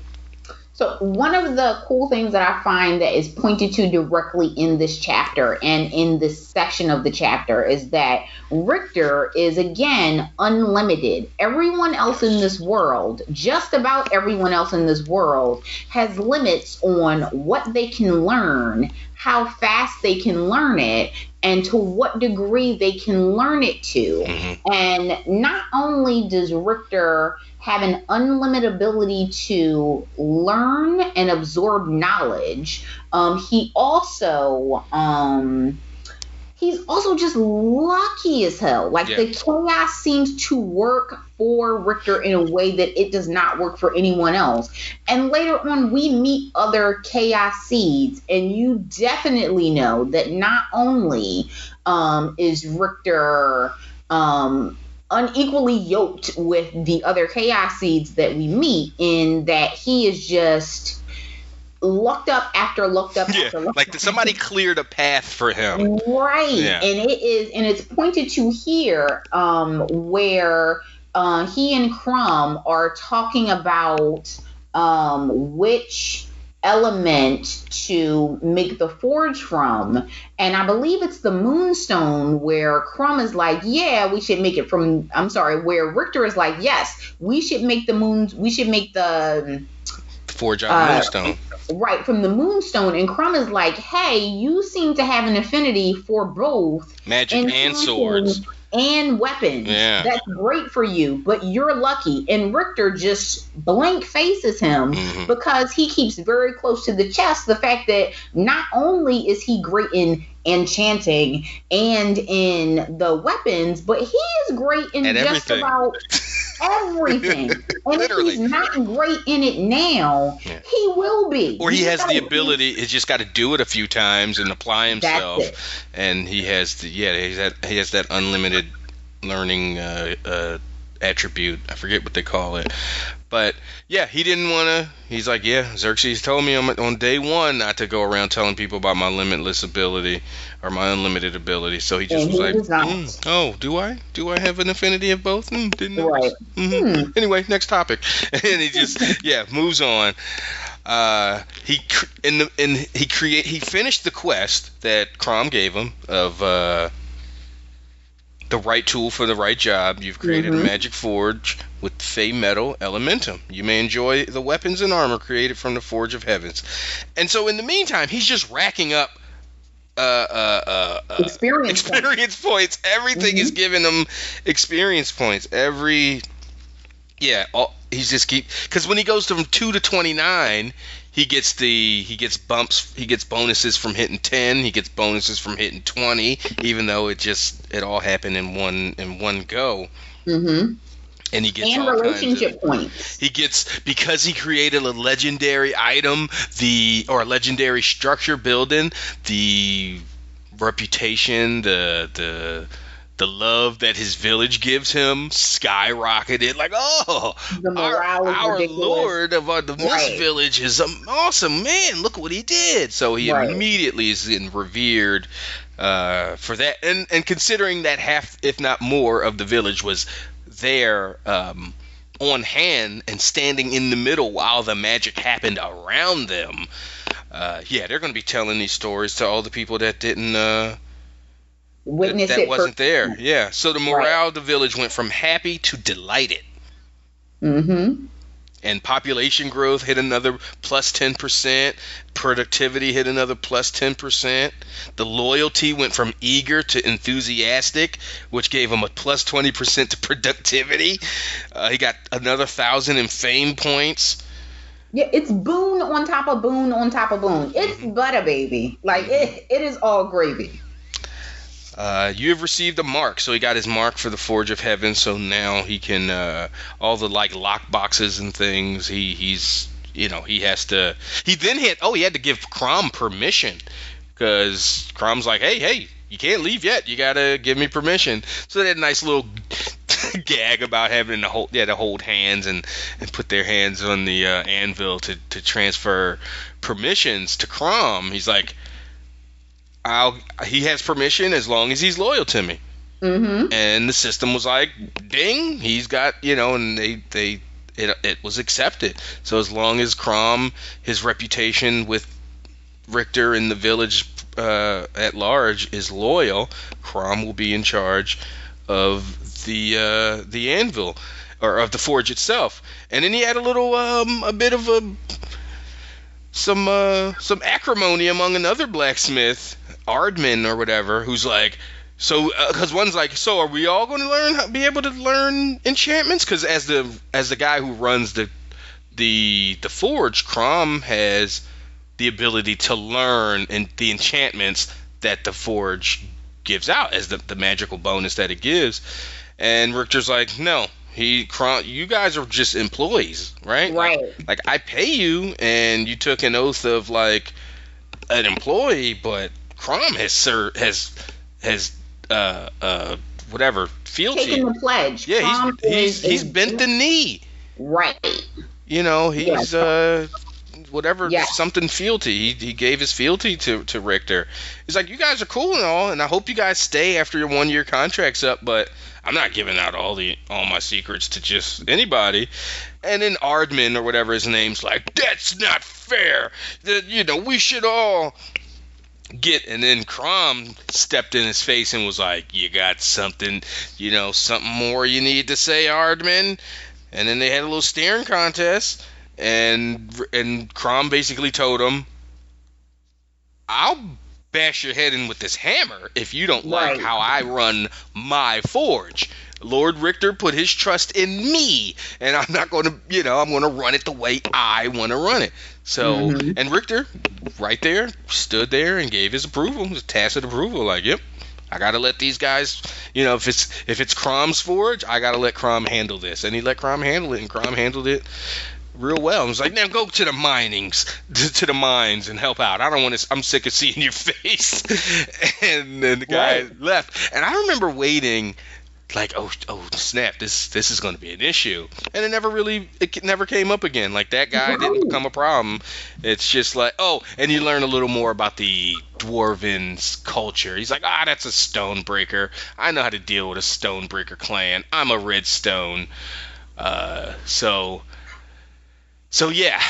So one of the cool things that I find that is pointed to directly in this chapter and in this section of the chapter is that Richter is again unlimited. Everyone else in this world, just about everyone else in this world, has limits on what they can learn, how fast they can learn it, and to what degree they can learn it to. Mhm. And not only does Richter have an unlimited ability to learn and absorb knowledge, um, he also um, he's also just lucky as hell. Like Yeah. the chaos seems to work for Richter in a way that it does not work for anyone else. And later on, we meet other chaos seeds, and you definitely know that not only um, is Richter um, unequally yoked with the other chaos seeds that we meet, in that he is just looked up after looked up Yeah, after looked up. like up. somebody cleared a path for him. Right. Yeah. And it is and it's pointed to here um where uh he and Crom are talking about um which element to make the forge from and i believe it's the moonstone where crom is like yeah we should make it from i'm sorry where richter is like yes we should make the moons we should make the Forge John Uh, Moonstone. right from the moonstone and crom is like hey you seem to have an affinity for both Magic and enchanting swords. and weapons. Yeah. That's great for you, but you're lucky. And Richter just blank faces him Mhm. because he keeps very close to the chest the fact that not only is he great in enchanting and in the weapons, but he is great in At just everything. about everything. and Literally. if he's not great in it now, Yeah. he will be. Or he He's has the ability. He's just got to do it a few times and apply himself. And he has the yeah. He's that he has that unlimited learning uh, uh, attribute. I forget what they call it, But yeah, he didn't want to. He's like, yeah, Xerxes told me on, on day one not to go around telling people about my limitless ability or my unlimited ability. So he just And was he like, "Mm, oh, do I? Do I have an affinity of both? Mm, didn't know. Right. Mhm. Hmm. Anyway, next topic. and he just yeah moves on. Uh, he in the in he create he finished the quest that Crom gave him of uh, the right tool for the right job. You've created a Mhm. magic forge with Fey metal elementum. You may enjoy the weapons and armor created from the Forge of Heavens. And so in the meantime, he's just racking up uh, uh, uh, uh, Experience. points. experience points. Everything is giving him experience points. Every yeah, all, he's just keep because when he goes from two to twenty nine, he gets the he gets bumps. He gets bonuses from hitting ten. He gets bonuses from hitting twenty, even though it just it all happened in one in one go. Mm-hmm. And he gets And kinds of- relationship points. he gets because he created a legendary item, the or a legendary structure building, the reputation, the the the love that his village gives him skyrocketed. Like, oh, The our, our lord of, our, this Right. village is an awesome, man. Look what he did. So he Right. immediately is in revered uh, for that, and and considering that half, if not more, of the village was there um, on hand and standing in the middle while the magic happened around them. Uh, yeah, they're going to be telling these stories to all the people that didn't uh, Witness that, it wasn't for, there. Yeah, so the morale of the village went from happy to delighted Mm-hmm. and population growth hit another plus 10%, productivity hit another plus 10%. The loyalty went from eager to enthusiastic, which gave him a plus 20% to productivity. Uh, he got another 1,000 in fame points. Yeah, it's boon on top of boon on top of boon. It's Mm-hmm. butter, baby. Like it, it is all gravy. Uh, you have received a mark, so he got his mark for the Forge of Heaven. So now he can uh, all the like lock boxes and things. He he's you know he has to. He then had oh he had to give Crom permission because Crom's like hey hey you can't leave yet. You gotta give me permission. So they had a nice little gag about having to hold yeah to hold hands and and put their hands on the uh, anvil to to transfer permissions to Crom. He's like. I'll, he has permission as long as he's loyal to me. Mm-hmm. And the system was like, ding, he's got, you know, and they, they, it, it was accepted. So as long as Crom, his reputation with Richter and the village uh, at large is loyal, Crom will be in charge of the uh, the anvil or of the forge itself. And then he had a little, um, a bit of a some uh, some acrimony among another blacksmith, Ardman or whatever, who's like, so uh, because one's like, so are we all going to learn, be able to learn enchantments? Because as the as the guy who runs the the the forge, Crom has the ability to learn and the enchantments that the forge gives out as the, the magical bonus that it gives. And Richter's like, no, he Crom, you guys are just employees, right? Right. like I pay you and you took an oath of like an employee, but Crom has sir has has uh uh whatever fealty. Taking the pledge. Yeah, he's he's is- he's bent the knee. Right. You know, he's uh whatever Yeah. something fealty. He he gave his fealty to to Richter. He's like, you guys are cool and all, and I hope you guys stay after your one year contract's up, but I'm not giving out all the all my secrets to just anybody. And then Ardman or whatever his name's like, that's not fair. That you know we should all get. And then Crom stepped in his face and was like, you got something, you know, something more you need to say, Ardman. And then they had a little staring contest, and and Crom basically told him, "I'll bash your head in with this hammer if you don't like Right. how I run my forge." Lord Richter put his trust in me, and I'm not going to, you know, I'm going to run it the way I want to run it. So, Mhm. and Richter, right there, stood there and gave his approval, his tacit approval. Like, yep, I got to let these guys, you know, if it's if it's Crom's forge, I got to let Crom handle this, and he let Crom handle it, and Crom handled it real well. I was like, now go to the minings, to, to the mines, and help out. I don't want to. I'm sick of seeing your face. and then the guy Right. left, and I remember waiting like oh oh snap this this is going to be an issue. And it never really it never came up again. Like that guy didn't become a problem. It's just like oh and you learn a little more about the dwarven culture. He's like ah that's a stonebreaker. I know how to deal with a stonebreaker clan. I'm a red stone uh, so so yeah.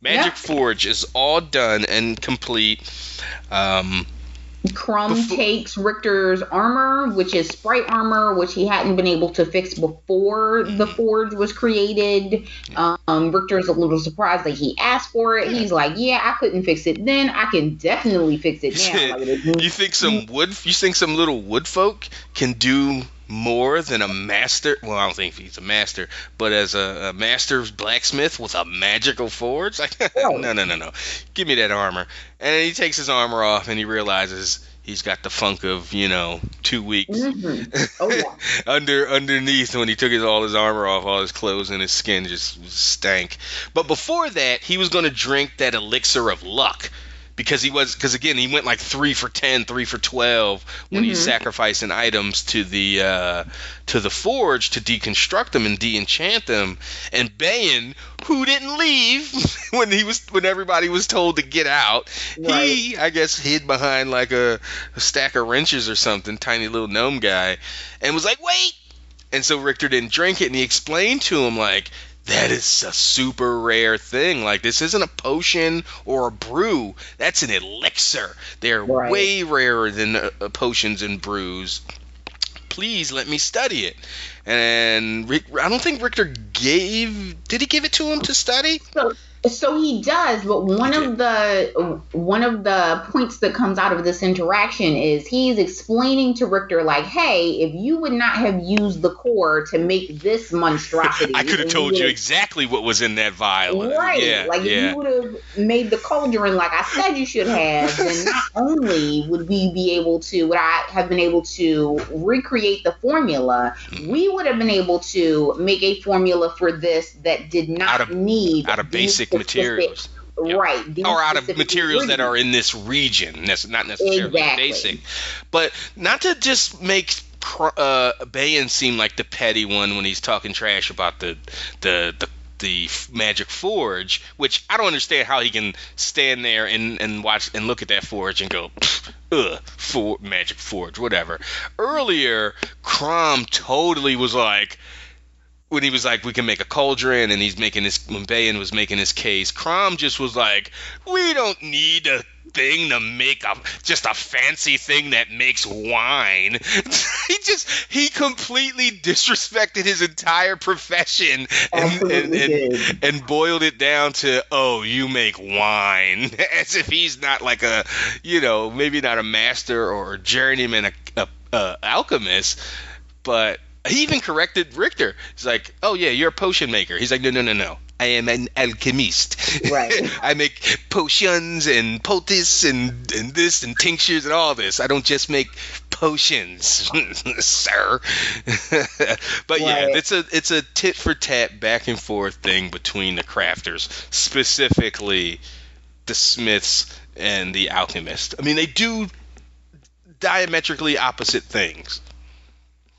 Magic forge is all done and complete. Um, Crom takes Richter's armor, which is sprite armor, which he hadn't been able to fix before the mm-hmm. forge was created. Um, Richter's a little surprised that he asked for it. He's like, "Yeah, I couldn't fix it then. I can definitely fix it now." you think some wood? You think some little wood folk can do more than a master. Well, I don't think he's a master, but as a, a master blacksmith with a magical forge, like no, no, no, no. Give me that armor. And he takes his armor off, and he realizes he's got the funk of you know two weeks mm-hmm. oh, yeah. under underneath when he took his all his armor off all his clothes and his skin just stank but before that he was going to drink that elixir of luck because he was because again he went like three for 10 three for 12 when mm-hmm. he's sacrificing items to the uh, to the forge to deconstruct them and de-enchant them and Bayan who didn't leave when he was when everybody was told to get out right. he I guess hid behind like a, a stack of wrenches or something tiny little gnome guy and was like wait and so richter didn't drink it and he explained to him like that is a super rare thing. Like this isn't a potion or a brew. That's an elixir. They're right. way rarer than uh, uh, potions and brews. Please let me study it. And Rick, I don't think Richter gave. Did he give it to him to study? So, so he does, but one of the one of the points that comes out of this interaction is he's explaining to Richter like, "Hey, if you would not have used the core to make this monstrosity, I could have told you exactly what was in that vial." Right? Yeah, like yeah. if you would have made the cauldron like I said you should have, then not only would we be able to, would I have been able to recreate the formula, mm-hmm. we would have been able to make a formula for this that did not out of, need out of basic materials. Right. Or out of materials that are in this region. That's not necessarily exactly. basic. But not to just make uh, Bayan seem like the petty one when he's talking trash about the the the the magic forge, which I don't understand how he can stand there and, and watch and look at that forge and go, ugh, for magic forge, whatever. Earlier, Crom totally was like, when he was like, we can make a cauldron, and he's making his when Bayan was making his case, Crom just was like, we don't need a thing to make a just a fancy thing that makes wine. he just he completely disrespected his entire profession and and, and, and, boiled it down to oh you make wine as if he's not like a you know maybe not a master or a journeyman a, a, a alchemist but he even corrected Richter. He's like, "Oh yeah, you're a potion maker." He's like, "No, no, no, no. I am an alchemist. Right. I make potions and poultice and and this and tinctures and all this. I don't just make potions, sir." but right. yeah, it's a it's a tit for tat back and forth thing between the crafters, specifically the smiths and the alchemist. I mean, they do diametrically opposite things.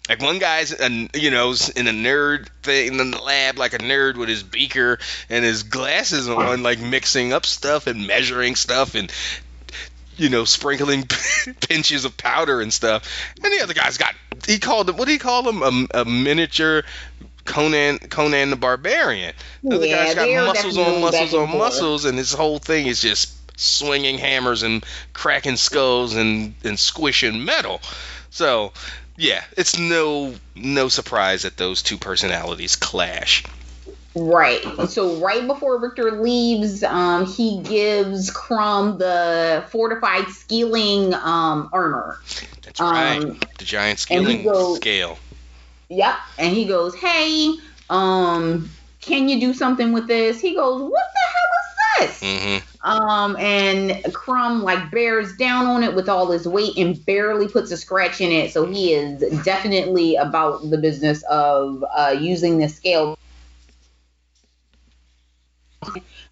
Like one guy's, a, you know, in a nerd thing in the lab, like a nerd with his beaker and his glasses on, like mixing up stuff and measuring stuff and, you know, sprinkling pinches of powder and stuff. And the other guy's got, he called him, what do you call him? A, a miniature Conan Conan the Barbarian. The other yeah, guy's got muscles on muscles on muscles, and his whole thing is just swinging hammers and cracking skulls and and squishing metal. So yeah, it's no no surprise that those two personalities clash. Right. So right before Richter leaves, um, he gives Crom the fortified scaling um, armor. That's right. Um, the giant scaling goes, scale. Yep. And he goes, "Hey, um, can you do something with this?" He goes, "What the hell is this?" Mm-hmm. Um, and Crom like bears down on it with all his weight and barely puts a scratch in it. So he is definitely about the business of uh, using the scale.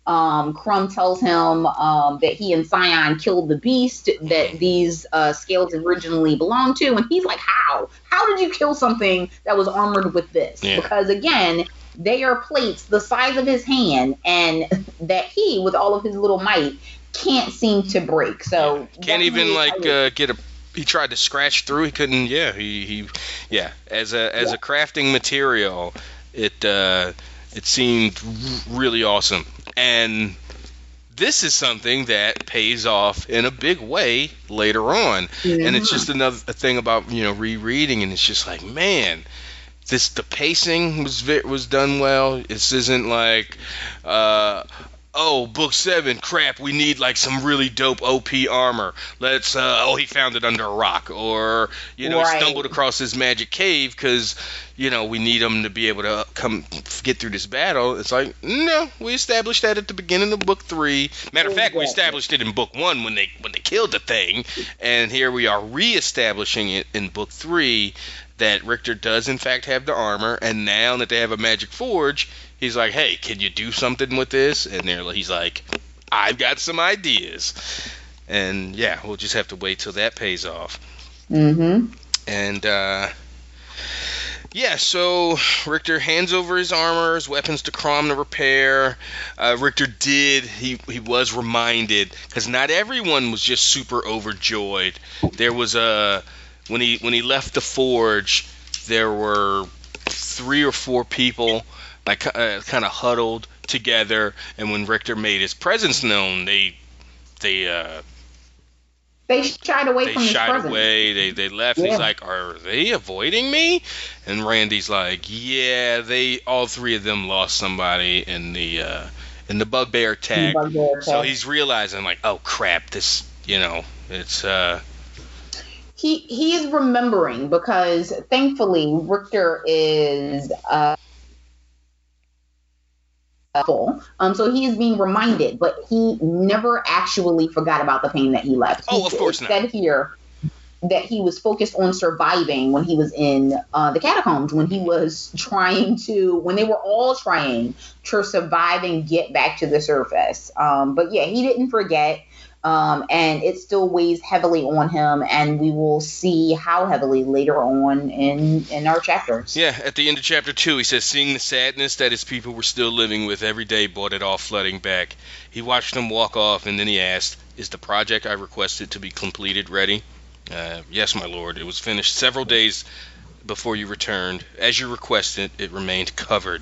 Um, Crom tells him um, that he and Sion killed the beast that these uh, scales originally belonged to, and he's like, "How? How how did you kill something that was armored with this? Yeah. Because again, they are plates the size of his hand, and that he, with all of his little might, can't seem to break. So Can't even like uh, get a. He tried to scratch through. He couldn't. Yeah, he, he yeah. As a as a crafting material, it uh, it seemed really awesome. And this is something that pays off in a big way later on. And it's just another thing about you know rereading, and it's just like man. This the pacing was was done well. This isn't like, uh, oh, book seven, crap, we need like some really dope OP armor. Let's, uh, oh, he found it under a rock, or you know, Right. stumbled across this magic cave because you know we need him to be able to come get through this battle. It's like, no, we established that at the beginning of book three. Matter of fact, we established it in book one when they when they killed the thing, and here we are reestablishing it in book three that Richter does in fact have the armor, and now that they have a magic forge, he's like, "Hey, can you do something with this?" And they're he's like, "I've got some ideas." And yeah, we'll just have to wait till that pays off. Mm-hmm. And uh, yeah, so Richter hands over his armor, his weapons to Crom to repair. Uh, Richter did. He he was reminded because not everyone was just super overjoyed. There was a when he when he left the forge, there were three or four people like uh, kind of huddled together, and when Richter made his presence known, they they uh, They shied away they shied away. They they left. Yeah. He's like, "Are they avoiding me?" And Randy's like, "Yeah, they all three of them lost somebody in the uh, in the bugbear attack." Bugbear So he's realizing like, "Oh crap! This you know, it's uh, he he is remembering because thankfully Richter is uh full. Um, so he is being reminded, but he never actually forgot about the pain that he left. Oh, He of course not. said here that he was focused on surviving when he was in uh, the catacombs, when he was trying to, when they were all trying to survive and get back to the surface. Um, but yeah, he didn't forget um, and it still weighs heavily on him, and we will see how heavily later on in in our chapters. yeah." At the end of chapter two, he says, "Seeing the sadness that his people were still living with every day brought it all flooding back. He watched them walk off, and then he asked, "Is the project I requested to be completed ready?" Uh, yes, my lord. It was finished several days before you returned. As you requested, it remained covered.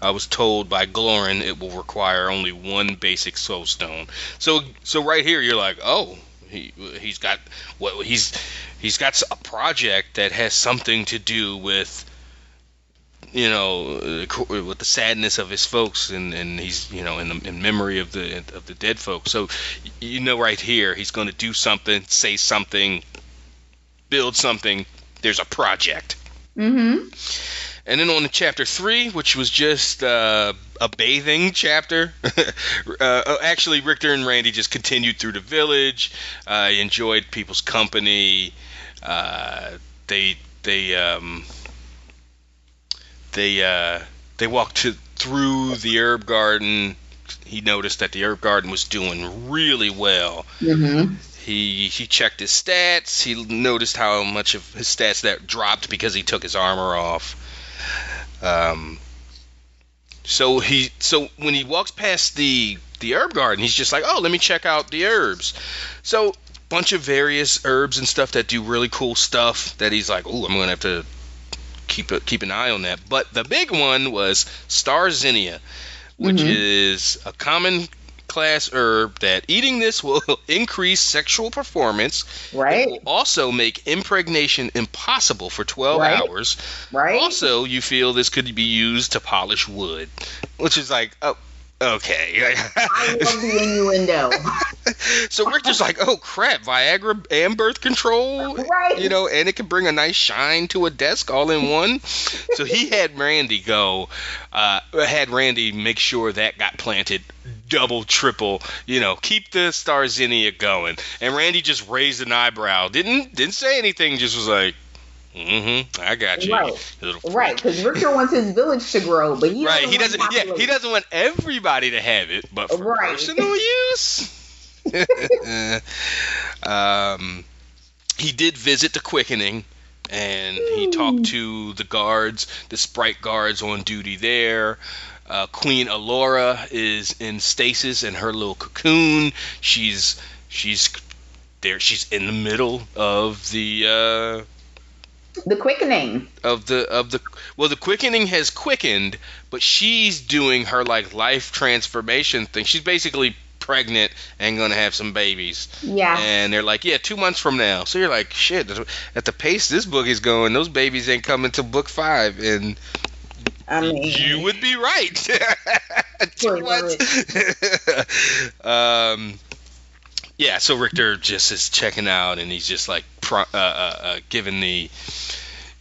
I was told by Glorin it will require only one basic soul stone. So, so right here, you're like, oh, he he's got what he's he's got a project that has something to do with you know with the sadness of his folks and and he's you know in the in memory of the of the dead folks so you know right here he's going to do something say something build something there's a project Mm-hmm. And then on to chapter three, which was just uh, a bathing chapter. uh, oh, actually, Richter and Randy just continued through the village. Uh, enjoyed people's company. Uh, they they um, they uh, they walked to, through the herb garden. He noticed that the herb garden was doing really well. Mm-hmm. He he checked his stats. He noticed how much of his stats that dropped because he took his armor off. Um. So he so when he walks past the the herb garden, he's just like, oh, let me check out the herbs. So bunch of various herbs and stuff that do really cool stuff. That he's like, oh, I'm gonna have to keep a, keep an eye on that. But the big one was Star Zinnia, which Mhm. is a common class herb that eating this will increase sexual performance. Right. It will also make impregnation impossible for 12 Right. hours. Right. Also, you feel this could be used to polish wood, which is like, oh, okay. I love the innuendo. so Richter's like, oh crap, Viagra and birth control, Right. you know, and it can bring a nice shine to a desk all in one. so he had Randy go, uh, had Randy make sure that got planted double, triple, you know, keep the Star Zinnia going. And Randy just raised an eyebrow, didn't didn't say anything, just was like, mm-hmm, I got you, Right. Right, because Richter wants his village to grow, but he Right, doesn't he doesn't. Yeah, he doesn't want everybody to have it, but for Right. personal use. um, he did visit the quickening and he talked to the guards, the sprite guards on duty there. Uh, Queen Alora is in stasis in her little cocoon. She's she's there. She's in the middle of the uh, the quickening. of the of the well the quickening has quickened but she's doing her like life transformation thing. She's basically pregnant and gonna have some babies. Yeah. And they're like yeah two months from now. So you're like shit at the pace this book is going those babies ain't coming to book five. And I mean, you would be right. um, yeah, so Richter just is checking out, and he's just like uh, uh, uh, giving the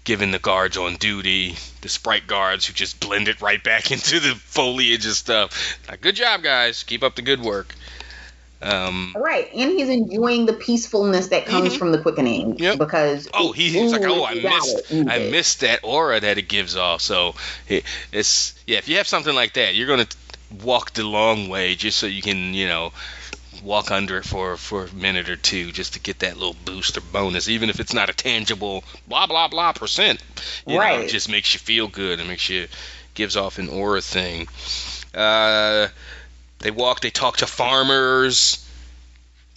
giving the guards on duty, the sprite guards who just blend it right back into the foliage and stuff. Good job, guys. Keep up the good work. Um, right, and he's enjoying the peacefulness that comes mm-hmm. from the quickening. Yep. Because oh, he, he's like, oh, I missed, I missed that aura that it gives off. So it's yeah, if you have something like that, you're gonna walk the long way just so you can, you know, walk under it for for a minute or two just to get that little boost or bonus, even if it's not a tangible blah blah blah percent. You right. Know, it just makes you feel good and makes you gives off an aura thing. Uh, they walk. They talk to farmers.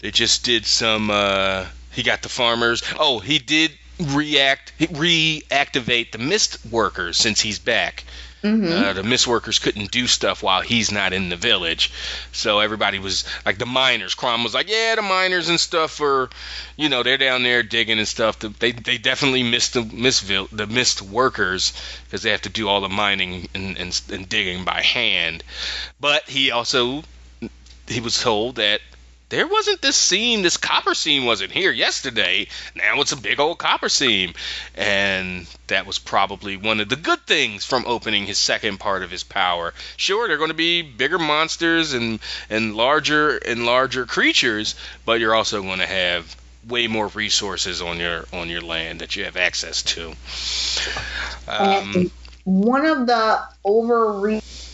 They just did some. Uh, he got the farmers. Oh, he did react reactivate the mist workers since he's back. Mm-hmm. Uh, the couldn't do stuff while he's not in the village, so everybody was like the miners. Crom was like, "Yeah, the miners and stuff are, you know, they're down there digging and stuff. They they definitely missed the mist the mist workers because they have to do all the mining and, and and digging by hand. But he also he was told that there wasn't this seam, this copper seam wasn't here yesterday. Now it's a big old copper seam. And that was probably one of the good things from opening his second part of his power. Sure, they're going to be bigger monsters and, and larger and larger creatures, but you're also going to have way more resources on your on your land that you have access to. Um, one of the overreach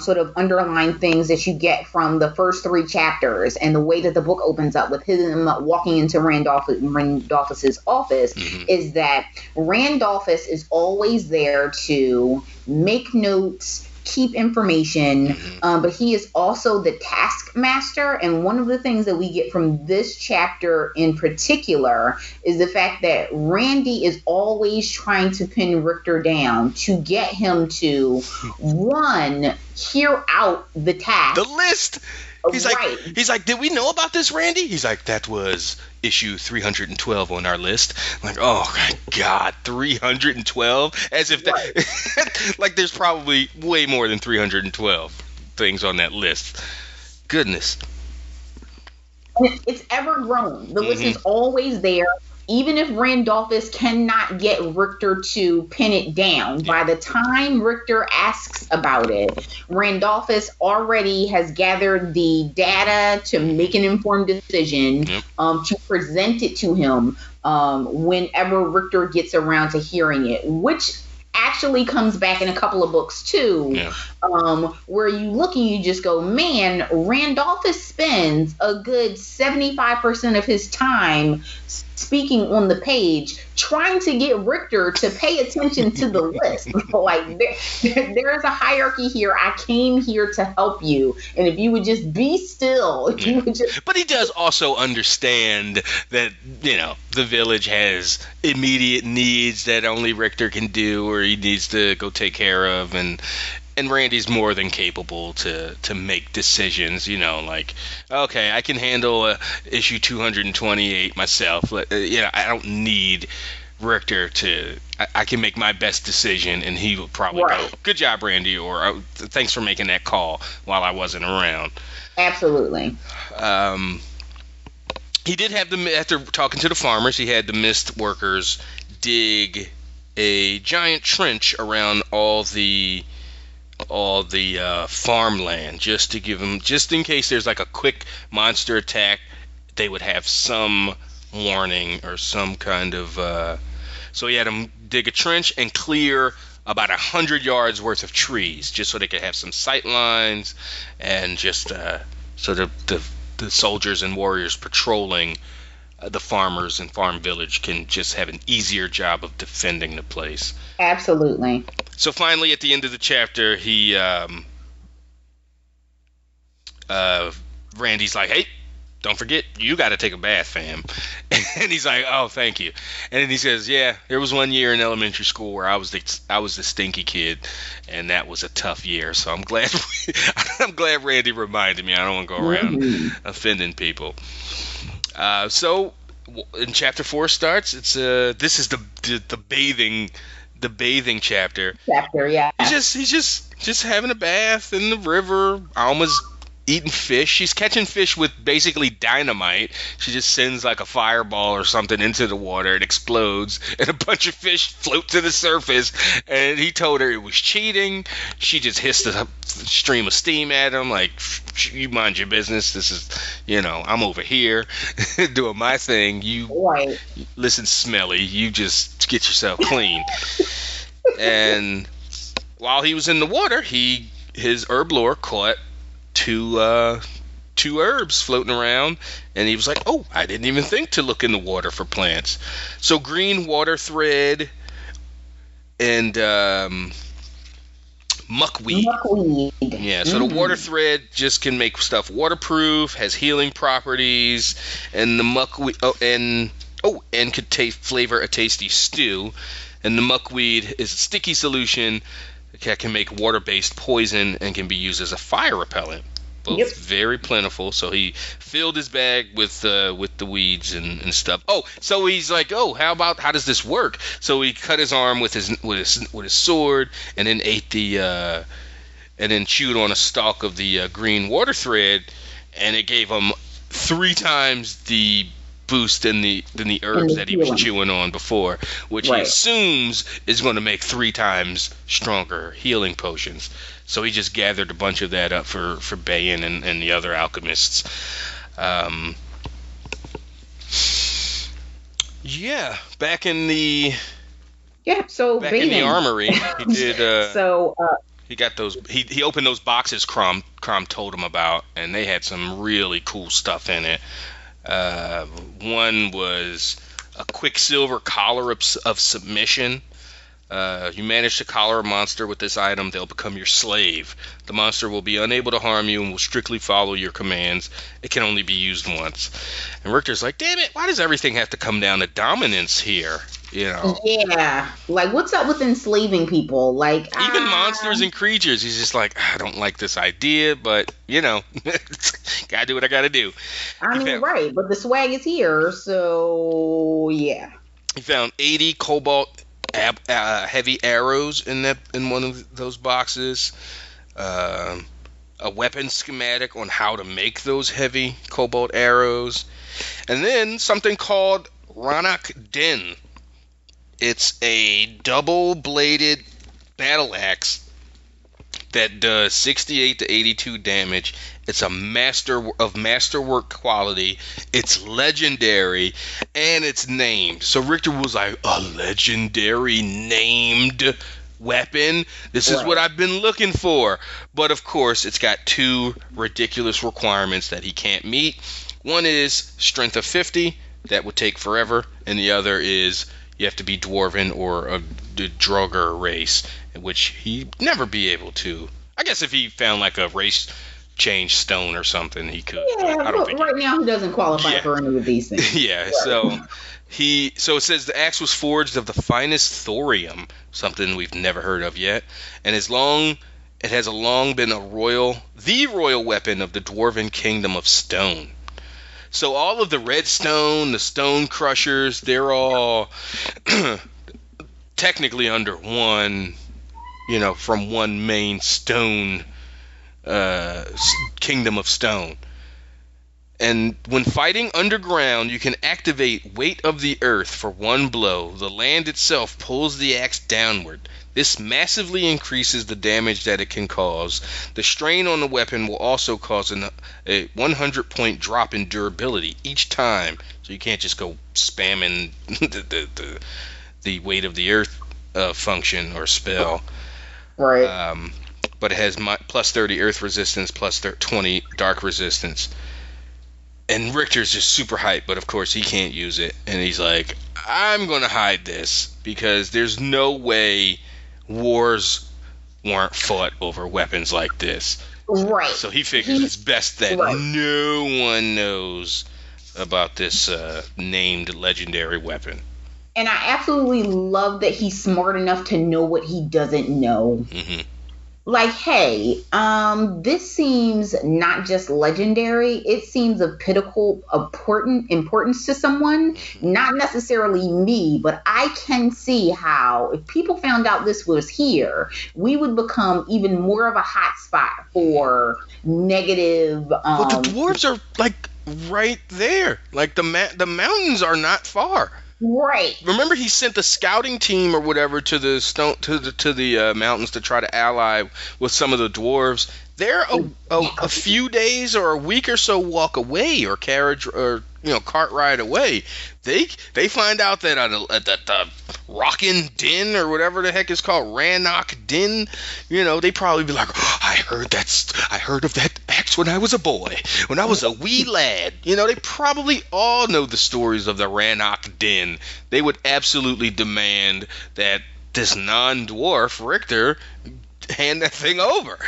sort of underlying things that you get from the first three chapters and the way that the book opens up with him walking into Randolph Randolphus's office mm-hmm. is that Randolphus is always there to make notes keep information, mm-hmm. um, but he is also the taskmaster. And one of the things that we get from this chapter in particular is the fact that Randy is always trying to pin Richter down to get him to one hear out the task, the list. He's right. like, he's like, did we know about this, Randy? He's like, that was issue 312 on our list. I'm like, oh my god, 312? As if that, like, there's probably way more than 312 things on that list. Goodness. It's ever grown. The mm-hmm. list is always there even if Randolphus cannot get Richter to pin it down, by the time Richter asks about it, Randolphus already has gathered the data to make an informed decision yep. um, to present it to him um, whenever Richter gets around to hearing it, which actually comes back in a couple of books too, yeah. um, where you look and you just go, man, Randolphus spends a good 75% of his time speaking on the page, trying to get Richter to pay attention to the list. like there, there is a hierarchy here. I came here to help you, and if you would just be still, if you would just. But he does also understand that you know the village has immediate needs that only Richter can do, or he needs to go take care of, and and Randy's more than capable to to make decisions. You know, like okay, I can handle uh, issue 228 myself. Uh, you know, I don't need Richter to. I, I, can make my best decision, and he will probably right. go, "Good job, Randy," or oh, "Thanks for making that call while I wasn't around." Absolutely. Um, he did have the after talking to the farmers, he had the mist workers dig a giant trench around all the all the uh, farmland just to give them just in case there's like a quick monster attack they would have some warning or some kind of uh, so he had them dig a trench and clear about a hundred yards worth of trees just so they could have some sight lines and just uh, so the, the the soldiers and warriors patrolling uh, the farmers and farm village can just have an easier job of defending the place. Absolutely. So finally, at the end of the chapter, he um, uh, Randy's like, "Hey, don't forget, you got to take a bath, fam." and he's like, "Oh, thank you." And then he says, "Yeah, there was one year in elementary school where I was the I was the stinky kid, and that was a tough year. So I'm glad I'm glad Randy reminded me. I don't want to go around Mhm. offending people." Uh, so in chapter four starts. It's uh this is the the, the bathing the bathing chapter. Chapter, yeah. He's just he's just just having a bath in the river. Alma's eating fish. She's catching fish with basically dynamite. She just sends like a fireball or something into the water. It explodes, and a bunch of fish float to the surface. And he told her it was cheating. She just hissed a stream of steam at him, like you mind your business. This is, you know, I'm over here doing my thing. You Right. listen smelly you just get yourself clean and while he was in the water he his herb lore caught two uh two herbs floating around and he was like oh i didn't even think to look in the water for plants so green water thread and um muckweed Muckweed. yeah, so the water thread just can make stuff waterproof, has healing properties, and the muckweed oh, and oh, and could taste flavor a tasty stew. And the muckweed is a sticky solution that can make water-based poison and can be used as a fire repellent. Both Yep. very plentiful. So he filled his bag with uh, with the weeds and, and stuff. Oh, so he's like, oh, how about how does this work? So he cut his arm with his with his with his sword, and then ate the uh, and then chewed on a stalk of the uh, green water thread, and it gave him three times the boost than the than the herbs that he was chewing on before, which he assumes is going to make three times stronger healing potions. So he just gathered a bunch of that up for for Bayan and, and the other alchemists. Um, yeah, back in the Yeah, so back in the armory, he did. Uh, So, uh, he got those. He, he opened those boxes Crom Crom told him about, and they had some really cool stuff in it. Uh, one was a Quicksilver collar of, of submission. Uh, you manage to collar a monster with this item, they'll become your slave. The monster will be unable to harm you and will strictly follow your commands. It can only be used once. And Richter's like, damn it, why does everything have to come down to dominance here? You know, yeah, like what's up with enslaving people? Like even ah, monsters and creatures he's just like i don't like this idea but you know gotta do what i gotta do I mean, Yeah. right, but the swag is here, so yeah. he found 80 cobalt ab- uh, heavy arrows in that in one of those boxes um, a weapon schematic on how to make those heavy cobalt arrows and then something called Rannoch Din it's a double bladed battle axe that does 68 to 82 damage. It's a master of masterwork quality. It's legendary and it's named. So Richter was like, a legendary named weapon. This is Right. what I've been looking for. But of course, it's got two ridiculous requirements that he can't meet. One is strength of 50, that would take forever, and the other is you have to be dwarven or a d- Draugr race, which he'd never be able to. I guess if he found like a race change stone or something, he could. Yeah, I don't but think. right now he doesn't qualify Yeah. for any of these things. yeah, so he so it says the axe was forged of the finest thorium, something we've never heard of yet, and as long it has long been a royal the royal weapon of the dwarven kingdom of stone. So all of the redstone, the stone crushers, they're all technically under one, you know, from one main stone uh, kingdom of stone. And when fighting underground, you can activate Weight of the Earth for one blow. The land itself pulls the axe downward. This massively increases the damage that it can cause. The strain on the weapon will also cause an, a 100 point drop in durability each time. So you can't just go spamming the, the, the, the Weight of the Earth uh, function or spell. Right. Um, but it has mi- plus 30 earth resistance, plus thir- 20 dark resistance. and Richter's just super hyped, but of course he can't use it. And he's like, I'm going to hide this because there's no way wars weren't fought over weapons like this. Right. So he figures it's best that right. no one knows about this uh, named legendary weapon. And I absolutely love that he's smart enough to know what he doesn't know. hmm Like, hey, um, this seems not just legendary, it seems of pivotal important importance to someone. Not necessarily me, but I can see how if people found out this was here, we would become even more of a hot spot for negative um But the dwarves are like right there. Like the ma- the mountains are not far. Right. Remember, he sent the scouting team or whatever to the stone to the to the uh, mountains to try to ally with some of the dwarves. They're a, a, a few days or a week or so walk away, or carriage or you know cart ride away. They they find out that uh, at the, the Rockin' Din or whatever the heck is called Rannoch Din, you know they probably be like, "Oh, I heard that's I heard of that axe when I was a boy, when I was a wee lad. You know they probably all know the stories of the Rannoch Din. They would absolutely demand that this non-dwarf Richter hand that thing over,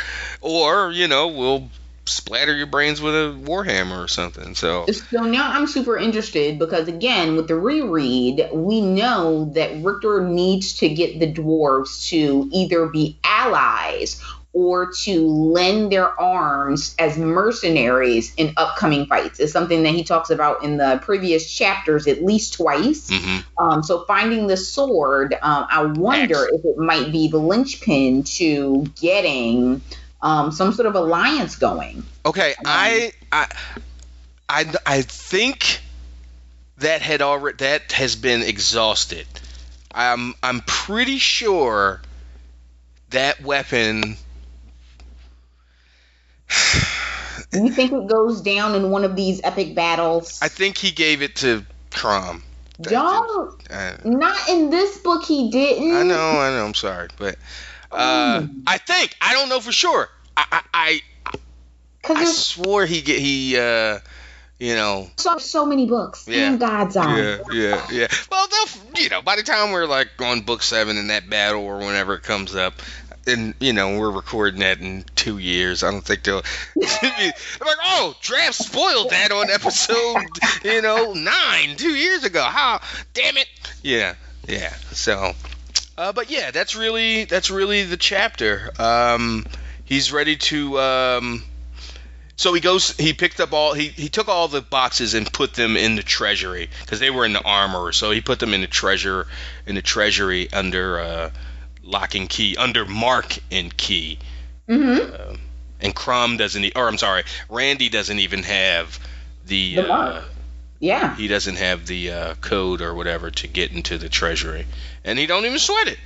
or you know we'll splatter your brains with a warhammer or something. So So now I'm super interested because again, with the reread, we know that Richter needs to get the dwarves to either be allies or to lend their arms as mercenaries in upcoming fights. Is something that he talks about in the previous chapters at least twice. mhm. Um, so finding the sword, um, I wonder if it might be the linchpin to getting um, some sort of alliance going. okay, I I I I think that had already that has been exhausted. I'm I'm pretty sure that weapon. Do you think it goes down in one of these epic battles? I think he gave it to Crom. Don't. Uh, Not in this book. He didn't. I know, I know. I'm sorry, but uh, Mm. I think I don't know for sure. I I, I, I swore he get he uh, you know so, so many books. Yeah. In God's eye. yeah yeah yeah. Well, they'll you know by the time we're like on book seven in that battle or whenever it comes up. And you know we're recording that in two years. I don't think they'll. I'm like, oh, draft spoiled that on episode, you know, nine two years ago. How? Damn it! Yeah, yeah. So, uh, but yeah, that's really that's really the chapter. Um, he's ready to. Um, so he goes. He picked up all. He he took all the boxes and put them in the treasury because they were in the armor. So he put them in the treasure in the treasury under uh, lock and key, under mark and key. Mm-hmm. Um, and Crom doesn't. e- Or I'm sorry, Randy doesn't even have the. The uh. Yeah. he doesn't have the uh, code or whatever to get into the treasury, and he don't even sweat it.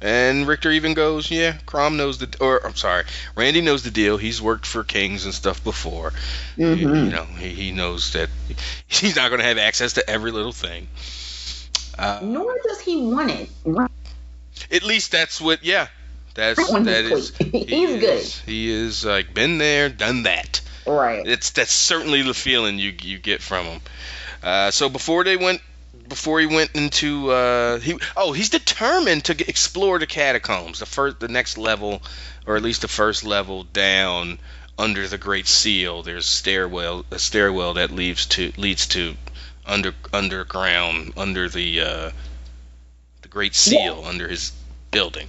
And Richter even goes, "Yeah, Crom knows the, or I'm sorry, Randy knows the deal. He's worked for kings and stuff before. You, Mm-hmm. you know, he, he knows that he's not going to have access to every little thing. Uh, Nor does he want it. At least that's what, yeah, that's that his he He's good. He is like been there, done that. Right. It's that's certainly the feeling you you get from him. Uh, so before they went, before he went into, uh, he oh he's determined to explore the catacombs, the first, the next level, or at least the first level down under the Great Seal. There's stairwell, a stairwell that leads to leads to under underground under the uh, the Great Seal under his building.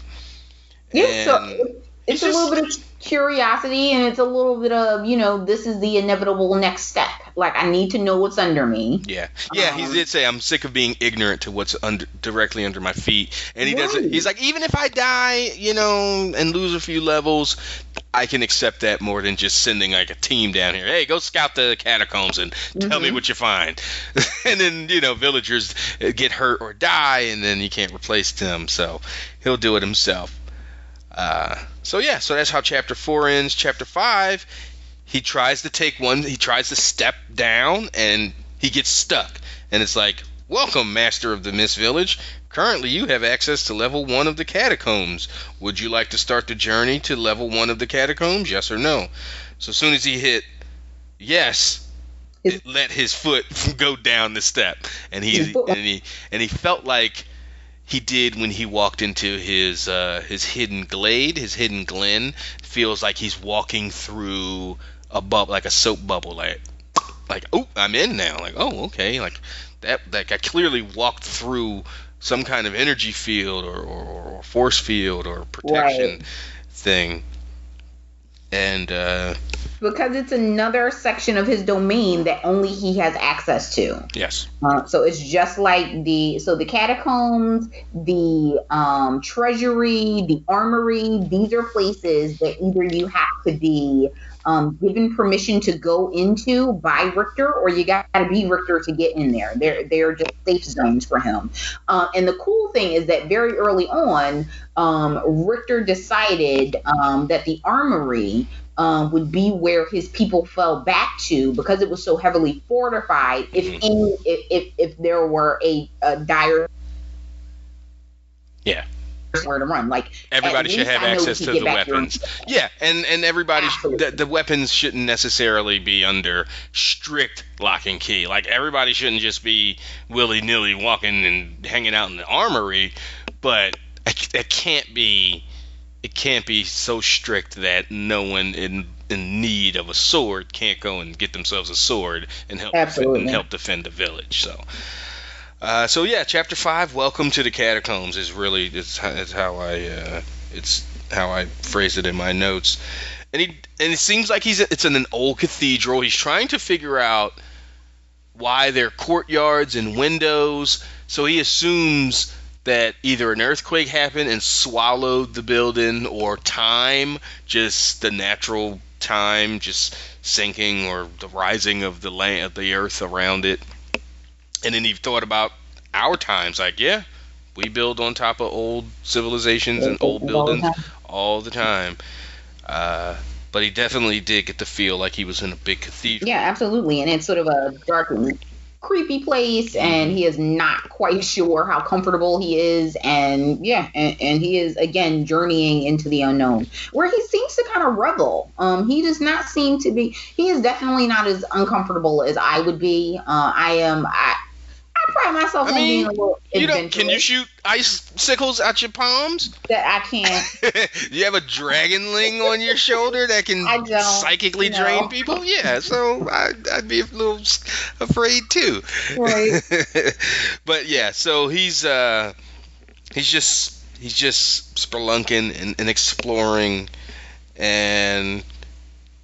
Yeah, so And it's he's a little bit of curiosity and it's a little bit of, you know, this is the inevitable next step. Like I need to know what's under me. Yeah, yeah. he Um, did say I'm sick of being ignorant to what's under directly under my feet, and he doesn't. He's like, even if I die, you know, and lose a few levels, I can accept that more than just sending like a team down here. Hey, go scout the catacombs and tell me Mhm. what you find. and then you know, villagers uh, get hurt or die, and then you can't replace them, so he'll do it himself. Uh, so yeah, so that's how chapter four ends. Chapter five, he tries to take one, he tries to step down, and he gets stuck. And it's like, welcome, master of the Mist Village. Currently, you have access to level one of the catacombs. Would you like to start the journey to level one of the catacombs? Yes or no? So as soon as he hit yes, His- let his foot go down the step, and he and he and he felt like he did when he walked into his uh, his hidden glade, his hidden glen. Feels like he's walking through a bubble, like a soap bubble, like like oh, I'm in now. Like oh, okay, like that. Like I clearly walked through some kind of energy field or, or, or force field or protection Right. thing. And uh, because it's another section of his domain that only he has access to. yes, Uh, so it's just like the so the catacombs, the um, treasury, the armory. These are places that either you have to be um, given permission to go into by Richter, or you got to be Richter to get in there. They're they're just safe zones for him. Uh, and the cool thing is that very early on, um, Richter decided um, that the armory um, would be where his people fell back to because it was so heavily fortified. If Mhm. any, if, if if there were a, a dire Yeah. Where to run, like everybody should have I access to the weapons. Yeah, and and everybody sh- the, the weapons shouldn't necessarily be under strict lock and key. Like everybody shouldn't just be willy nilly walking and hanging out in the armory, but it, it can't be it can't be so strict that no one in in need of a sword can't go and get themselves a sword and help defend, Absolutely. and help defend the village. So. Uh, so yeah, chapter five, "Welcome to the Catacombs" is really it's, it's how I uh, it's how I phrase it in my notes. And he and it seems like he's it's in an old cathedral. He's trying to figure out why there are courtyards and windows. So he assumes that either an earthquake happened and swallowed the building, or time, just the natural time, just sinking, or the rising of the land of the earth around it. And then he thought about our times, like yeah, we build on top of old civilizations and old buildings all the time. Uh, but he definitely did get to feel like he was in a big cathedral. Yeah, absolutely. And it's sort of a dark creepy place, and he is not quite sure how comfortable he is. And yeah, and, and he is again journeying into the unknown, where he seems to kind of revel. Um, he does not seem to be. He is definitely not as uncomfortable as I would be. Uh, I am. I. I pride myself I on mean, being a little You know, can you shoot icicles out your palms? that I can't. you have a dragonling on your shoulder that can psychically no. drain people? Yeah, so I, I'd be a little afraid too. Right. but yeah, so he's uh, he's just he's just spelunking and, and exploring, and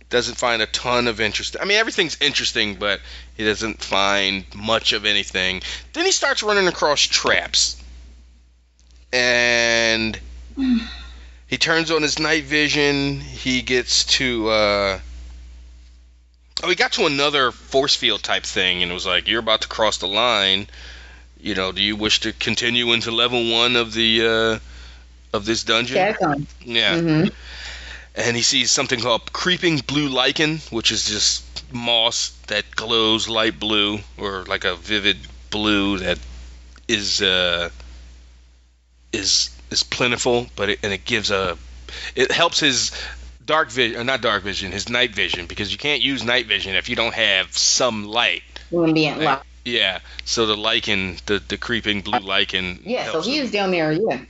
doesn't find a ton of interest. I mean, everything's interesting, but he doesn't find much of anything. Then he starts running across traps, and he turns on his night vision. He gets to. Uh, oh, he got to another force field type thing, and it was like, "You're about to cross the line. You know, do you wish to continue into level one of the uh, of this dungeon?" Yeah hmm and he sees something called creeping blue lichen, which is just moss that glows light blue or like a vivid blue that is uh, is is plentiful, but it, and it gives a it helps his dark vision, not dark vision, his night vision because you can't use night vision if you don't have some light. Ambient light. Yeah, so the lichen, the the creeping blue lichen. Yeah, so he is down there. Yeah.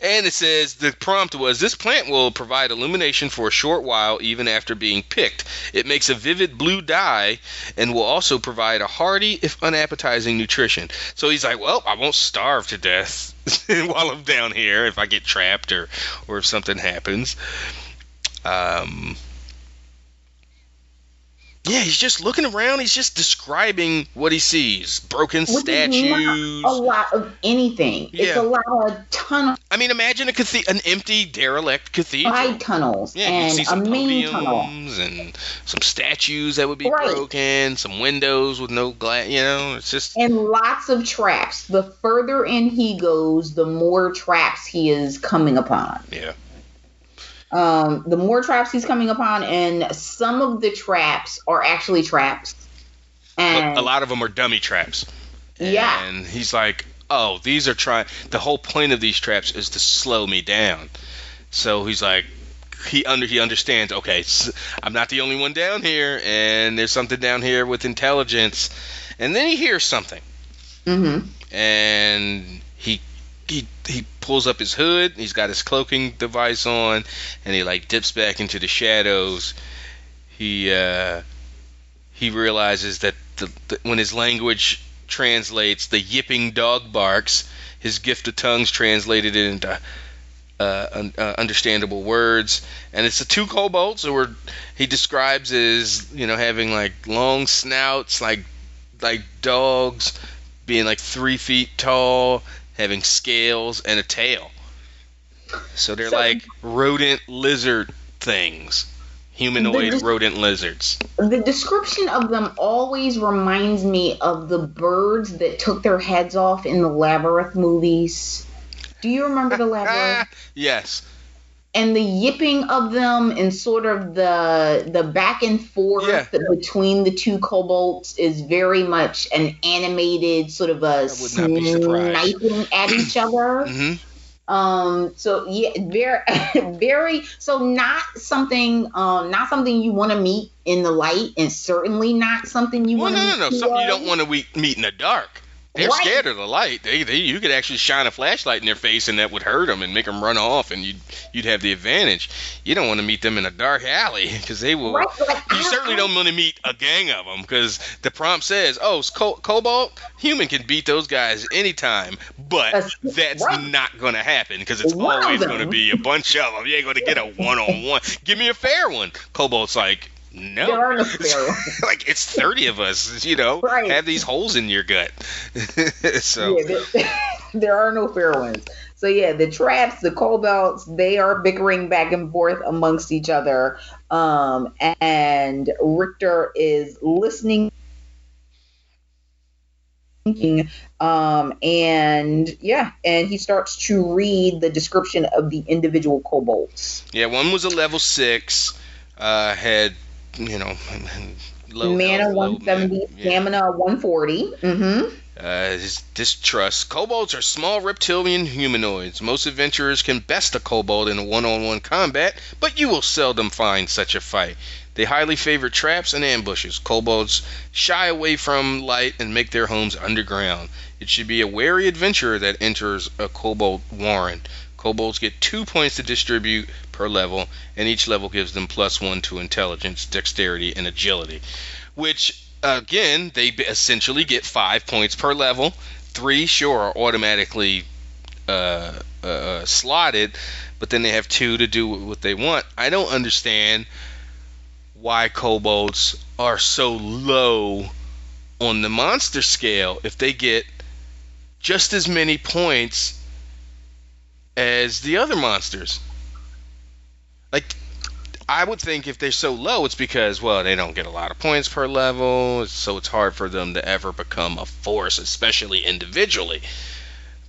And it says the prompt was this plant will provide illumination for a short while even after being picked. It makes a vivid blue dye and will also provide a hearty, if unappetizing, nutrition. So he's like, well, I won't starve to death while I'm down here if I get trapped or, or if something happens. Um, yeah, he's just looking around. He's just describing what he sees: broken Which statues. not a lot of anything. It's Yeah. a lot of tunnels. I mean, imagine a cathe- an empty, derelict cathedral. side tunnels Yeah, you and see a some main tunnel. and some statues that would be Right. broken, some windows with no glass. You know, it's just And lots of traps. The further in he goes, the more traps he is coming upon. yeah, Um, the more traps he's coming upon, and some of the traps are actually traps. And a lot of them are dummy traps. Yeah. and he's like, "Oh, these are trying." The whole point of these traps is to slow me down. So he's like, he under he understands. Okay, I'm not the only one down here, and there's something down here with intelligence. And then he hears something, Mm-hmm. and he he he pulls up his hood. He's got his cloaking device on, and he like dips back into the shadows. He uh, he realizes that the, the, when his language translates, the yipping dog barks. His gift of tongues translated it into uh, un, uh, understandable words, and it's the two kobolds who were he describes as you know having like long snouts, like like dogs, being like three feet tall, having scales and a tail. So they're So- like rodent lizard things, humanoid rodent lizards. The description of them always reminds me of the birds that took their heads off in the Labyrinth movies. Do you remember the Labyrinth? yes. And the yipping of them and sort of the the back and forth Yeah. between the two kobolds is very much an animated sort of a I would not be surprised. sniping at each other. hmm Um, so yeah, very, very. So not something, um, not something you want to meet in the light, and certainly not something you Well, want to no, no, no. Something you don't want to meet in the dark. They're Right. scared of the light. They, they, you could actually shine a flashlight in their face, and that would hurt them and make them run off, and you'd, you'd have the advantage. You don't want to meet them in a dark alley because they will. Right, like, You certainly don't want to meet a gang of them because the prompt says, "Oh, co- Kobold, human can beat those guys anytime," but That's- that's right. not going to happen because it's One always going to be a bunch of them. You ain't going to get a one-on-one. Give me a fair one. Kobold's like, no. There are no fair ones. like it's 30 of us, you know, Right. have these holes in your gut. so Yeah, there, there are no fair ones. So yeah, the traps, the kobolds, they are bickering back and forth amongst each other. Um, and Richter is listening. Um, and yeah, and he starts to read the description of the individual kobolds. yeah, one was a level six, uh, had you know, low Mana 170, ma- yeah. stamina 140. Mm-hmm. Uh, his distrust. Kobolds are small reptilian humanoids. Most adventurers can best a kobold in a one-on-one combat, but you will seldom find such a fight. They highly favor traps and ambushes. Kobolds shy away from light and make their homes underground. It should be a wary adventurer that enters a kobold warren. Kobolds get two points to distribute per level, and each level gives them plus one to intelligence, dexterity, and agility. Which, again, they essentially get five points per level. Three, sure, are automatically uh, uh, slotted, but then they have two to do what they want. I don't understand why kobolds are so low on the monster scale if they get just as many points as the other monsters. Like, I would think if they're so low, it's because, well, they don't get a lot of points per level, so it's hard for them to ever become a force, especially individually.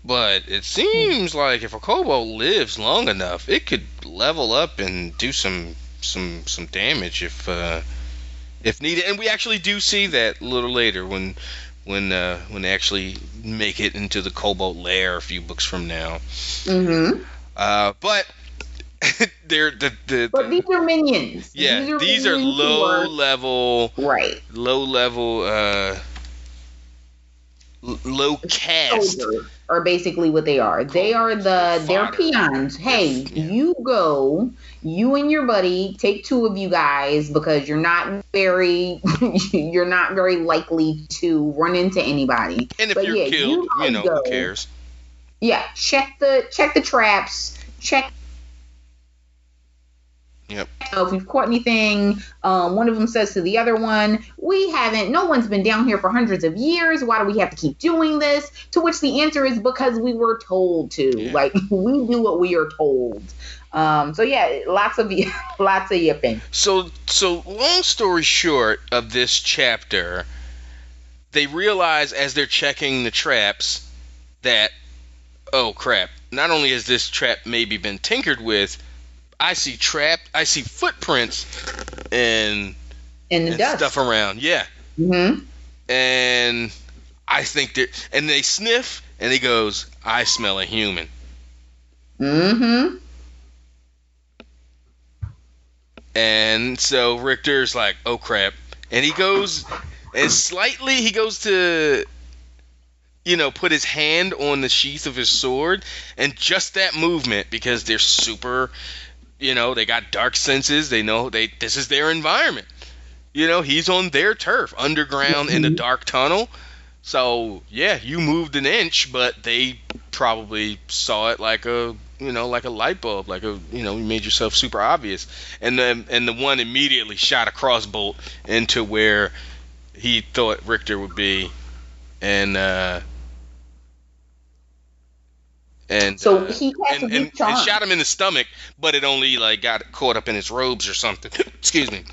But it seems like if a kobold lives long enough, it could level up and do some some some damage if uh, if needed. And we actually do see that a little later when when uh, when they actually make it into the kobold lair a few books from now. Mm-hmm. Uh, but they're the, the, But these are minions. yeah these are minions who low are- level Right. low level uh low cast are basically what they are. They are the they're peons. Hey, Yeah. you go, you and your buddy, take two of you guys because you're not very you're not very likely to run into anybody. and if But you're yeah, killed you you know go. who cares Yeah, check the check the traps, check Yep. So if we've caught anything, um, one of them says to the other one, "We haven't. No one's been down here for hundreds of years. Why do we have to keep doing this?" To which the answer is because we were told to. Yeah. Like we do what we are told. Um, so yeah, lots of lots of yipping. So, so long story short of this chapter, they realize as they're checking the traps that, oh crap! Not only has this trap maybe been tinkered with, I see trap, I see footprints and, In the and dust. stuff around. Yeah, Mm-hmm. and I think that, and they sniff, and he goes, "I smell a human." Mm-hmm. And so Richter's like, "Oh crap!" And he goes, and slightly he goes to, you know, put his hand on the sheath of his sword, and just that movement because they're super, you know, they got dark senses. They know they this is their environment. You know, he's on their turf, underground in the dark tunnel. So yeah, you moved an inch, but they probably saw it like a you know like a light bulb, like a you know you made yourself super obvious. And then and the one immediately shot a crossbolt into where he thought Richter would be, and uh, and So uh, he has and, to be shot him in the stomach, but it only like got caught up in his robes or something. Excuse me.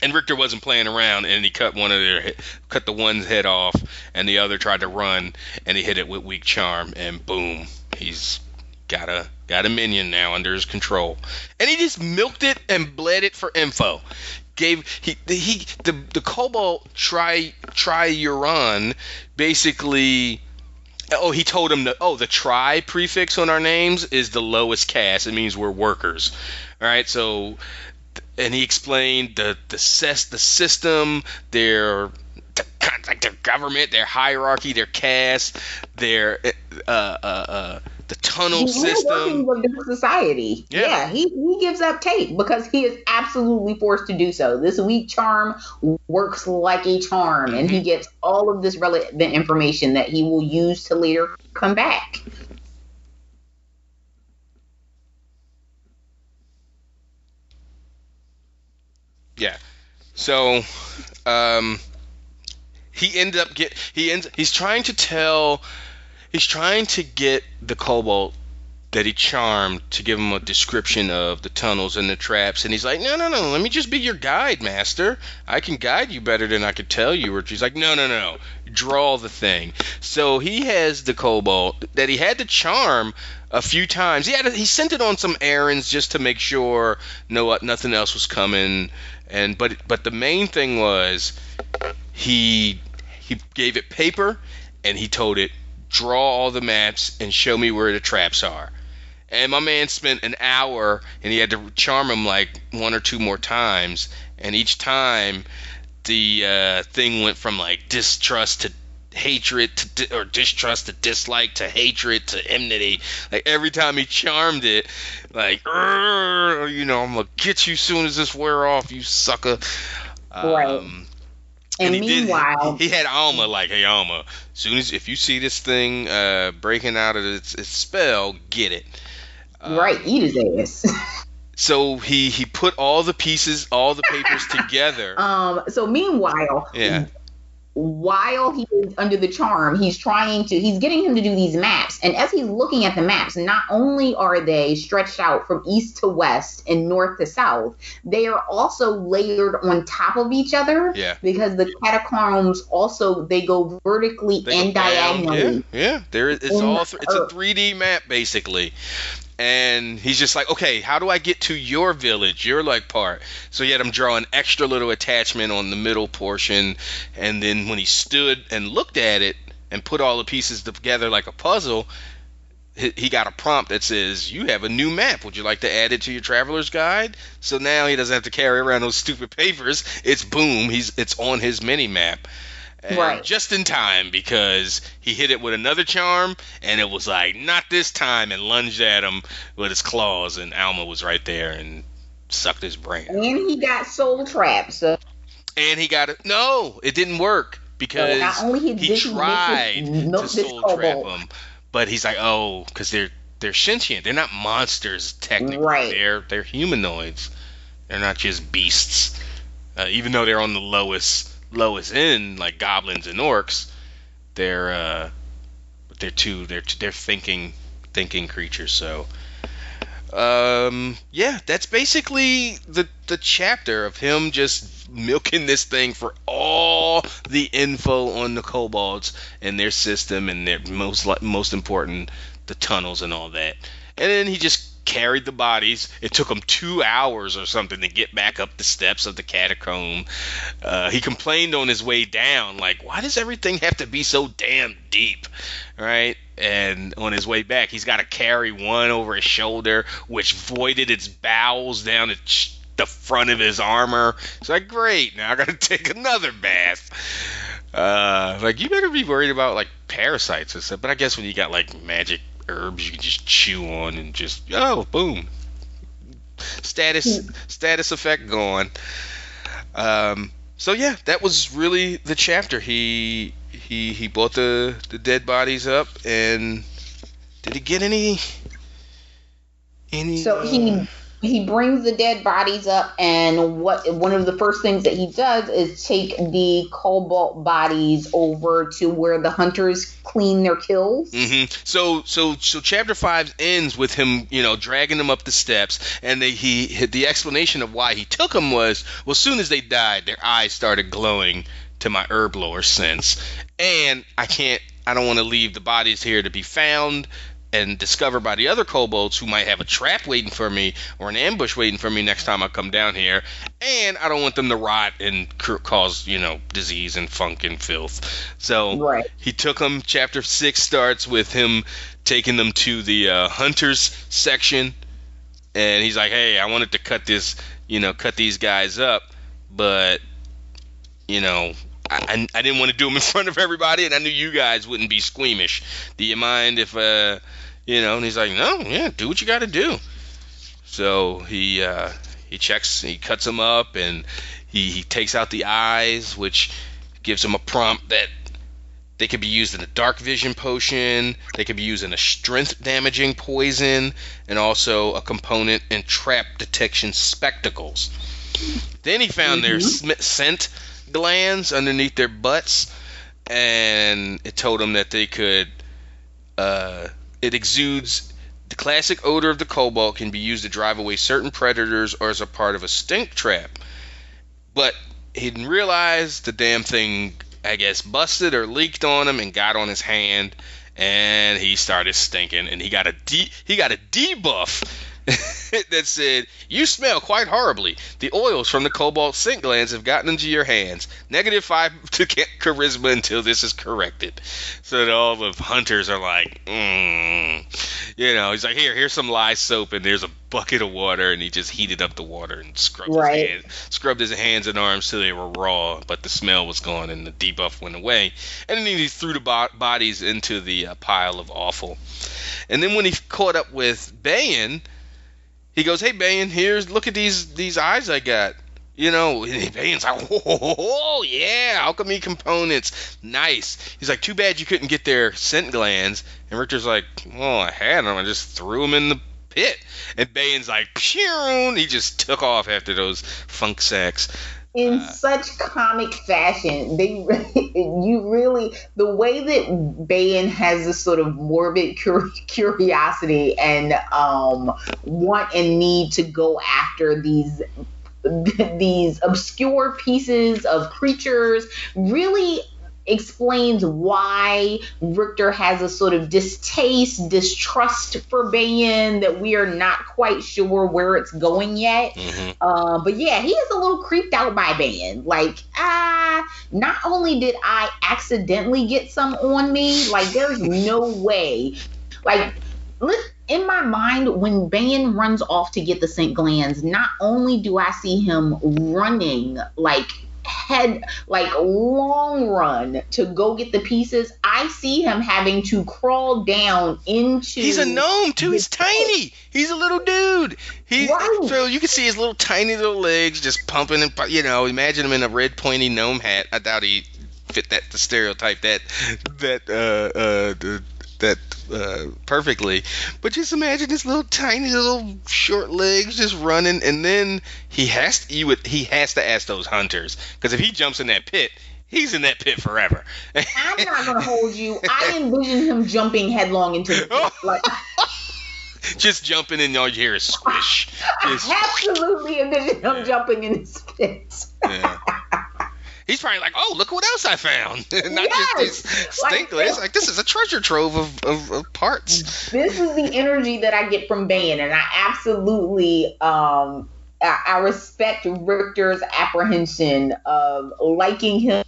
And Richter wasn't playing around, and he cut one of their cut the one's head off, and the other tried to run, and he hit it with weak charm, and boom, he's got a got a minion now under his control, and he just milked it and bled it for info. Gave he he the the Kobold try Triuron basically Oh, he told him that. Oh, the tri prefix on our names is the lowest caste. It means we're workers. All right. So, and he explained the the ses, the system, their the, like their government, their hierarchy, their caste, their uh uh uh the tunnel He's system. working with the society. Yeah. Yeah, he, he gives up tape because he is absolutely forced to do so. This weak charm works like a charm, and Mm-hmm. he gets all of this relevant information that he will use to later come back. Yeah. So, um, he ended up get he ends he's trying to tell he's trying to get the Kobold that he charmed to give him a description of the tunnels and the traps and he's like no no no let me just be your guide master. I can guide you better than i could tell you or she's like no no no draw the thing. So he has the kobold that he had to charm a few times. He had to, he sent it on some errands just to make sure no nothing else was coming and but but the main thing was he he gave it paper and he told it draw all the maps and show me where the traps are. And my man spent an hour and he had to charm him like one or two more times. And each time the uh, thing went from like distrust to hatred to di- or distrust to dislike to hatred to enmity. Like every time he charmed it like you know i'm gonna get you soon as this wear off you sucker. Right. um, And, he did- meanwhile, he had Alma like, hey Alma, soon as if you see this thing uh, breaking out of its, its spell, get it. Um, right, eat his ass. So he he put all the pieces, all the papers together. um. So meanwhile, Yeah. While he is under the charm, he's trying to, he's getting him to do these maps. And as he's looking at the maps, not only are they stretched out from east to west and north to south, they are also layered on top of each other Yeah. because the catacombs also, they go vertically They and go diagonally. Yeah, yeah. There, it's all it's a 3D map basically, and he's just like, okay, how do I get to your village, your like part? So he had him draw an extra little attachment on the middle portion, and then when he stood and looked at it and put all the pieces together like a puzzle. He got a prompt that says, "You have a new map. Would you like to add it to your traveler's guide?" So now he doesn't have to carry around those stupid papers. It's boom. He's it's on his mini map. And Right. just in time because he hit it with another charm and it was like not this time and lunged at him with his claws and Alma was right there and sucked his brain. And he got soul trapped. So And he got it. No, it didn't work because not only he, he tried this, to soul trap him, but he's like, oh, because they're they're sentient. They're not monsters technically. Right. They're they're humanoids. They're not just beasts. Uh, even though they're on the lowest lowest end, like goblins and orcs, they're uh, they're too they're they're thinking thinking creatures. So. Um. Yeah, that's basically the the chapter of him just milking this thing for all the info on the kobolds and their system and their most most important the tunnels and all that. And then he just carried the bodies. It took him two hours or something to get back up the steps of the catacomb. Uh, he complained on his way down, like, "Why does everything have to be so damn deep?" Right? And on his way back, he's got to carry one over his shoulder, which voided its bowels down its the front of his armor. It's like, great, now I gotta take another bath. Uh, like you better be worried about like parasites and stuff. But I guess when you got like magic herbs, you can just chew on and just oh, boom, status status effect gone. Um, so yeah, that was really the chapter. He he he brought the the dead bodies up, and did he get any any? So he uh, he brings the dead bodies up, and what one of the first things that he does is take the kobold bodies over to where the hunters clean their kills. mm-hmm. So so so chapter five ends with him, you know, dragging them up the steps, and they, he the explanation of why he took them was well, as soon as they died, their eyes started glowing to my herb lore sense, and I can't, I don't want to leave the bodies here to be found and discovered by the other kobolds who might have a trap waiting for me or an ambush waiting for me next time I come down here, and I don't want them to rot and cause you know disease and funk and filth. So Right. he took them. Chapter six starts with him taking them to the uh, hunters section, and he's like, "Hey, I wanted to cut this, you know, cut these guys up, but you know." I, I, didn't want to do them in front of everybody, and I knew you guys wouldn't be squeamish. Do you mind if, uh, you know? And he's like, no, yeah, do what you got to do. So he uh, he checks, he cuts them up, and he, he takes out the eyes, which gives him a prompt that they could be used in a dark vision potion, they could be used in a strength damaging poison, and also a component in trap detection spectacles. Then he found their sm- scent glands underneath their butts, and it told him that they could. Uh, it exudes the classic odor of the kobold can be used to drive away certain predators or as a part of a stink trap. But he didn't realize the damn thing, I guess, busted or leaked on him and got on his hand, and he started stinking. And he got a de- he got a debuff that said, "You smell quite horribly. The oils from the kobold scent glands have gotten into your hands. Negative five to cha- charisma until this is corrected." So that all the hunters are like, mm. you know, he's like, "Here, here's some lye soap, and there's a bucket of water," and he just heated up the water and scrubbed Right. his hands, scrubbed his hands and arms till they were raw, but the smell was gone and the debuff went away. And then he threw the bo- bodies into the uh, pile of awful. And then when he caught up with Bayan, he goes, "Hey Bayan, here's look at these these eyes I got." You know, Bayan's like, "Oh yeah, alchemy components, nice." He's like, "Too bad you couldn't get their scent glands." And Richter's like, "Well, I had them. I just threw them in the pit." And Bayan's like, "Phew!" He just took off after those funk sacks. In Uh, such comic fashion. They you really the way that Bayan has this sort of morbid cur- curiosity and um want and need to go after these these obscure pieces of creatures really explains why Richter has a sort of distaste, distrust for Bayan that we are not quite sure where it's going yet. hmm Uh, but yeah, he is a little creeped out by Ban. Like, ah, not only did I accidentally get some on me, like, there's no way. Like, li- in my mind, when Ban runs off to get the scent glands, not only do I see him running, like, head like long run to go get the pieces i see him having to crawl down into He's a gnome too. He's tiny. He's a little dude. He Right. so you can see his little tiny little legs just pumping and you know. Imagine him in a red pointy gnome hat. I doubt he fit that the stereotype that that uh uh the, that uh perfectly. But just imagine his little tiny little short legs just running, and then he has to, you would he has to ask those hunters because if he jumps in that pit. He's in that pit forever. I'm not gonna hold you. I envision him jumping headlong into the pit. Like just jumping and all you hear is squish. Just- I absolutely envision him jumping in his pit. Yeah. He's probably like, oh, look what else I found. Not Yes. just these Like-. Like, this is a treasure trove of, of, of parts. This is the energy that I get from Ban, and I absolutely um I, I respect Richter's apprehension of liking him.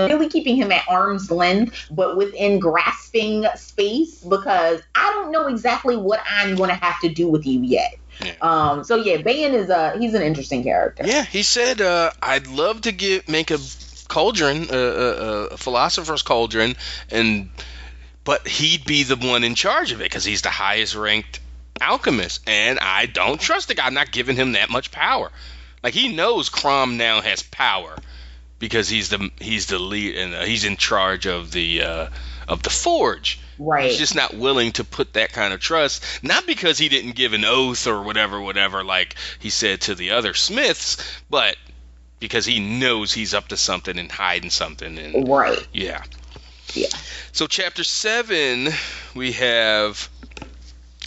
Really keeping him at arm's length, but within grasping space because I don't know exactly what I'm going to have to do with you yet. Yeah. Um, so yeah, Bayan is a he's an interesting character. Yeah, he said, uh, "I'd love to get make a cauldron, a, a, a philosopher's cauldron, and but he'd be the one in charge of it because he's the highest ranked alchemist, and I don't trust the guy. I'm not giving him that much power. Like he knows Crom now has power because he's the he's the lead and uh, he's in charge of the uh, of the forge. Right. He's just not willing to put that kind of trust, not because he didn't give an oath or whatever, whatever, like he said to the other Smiths, but because he knows he's up to something and hiding something. And Right. yeah. Yeah. So chapter seven, we have,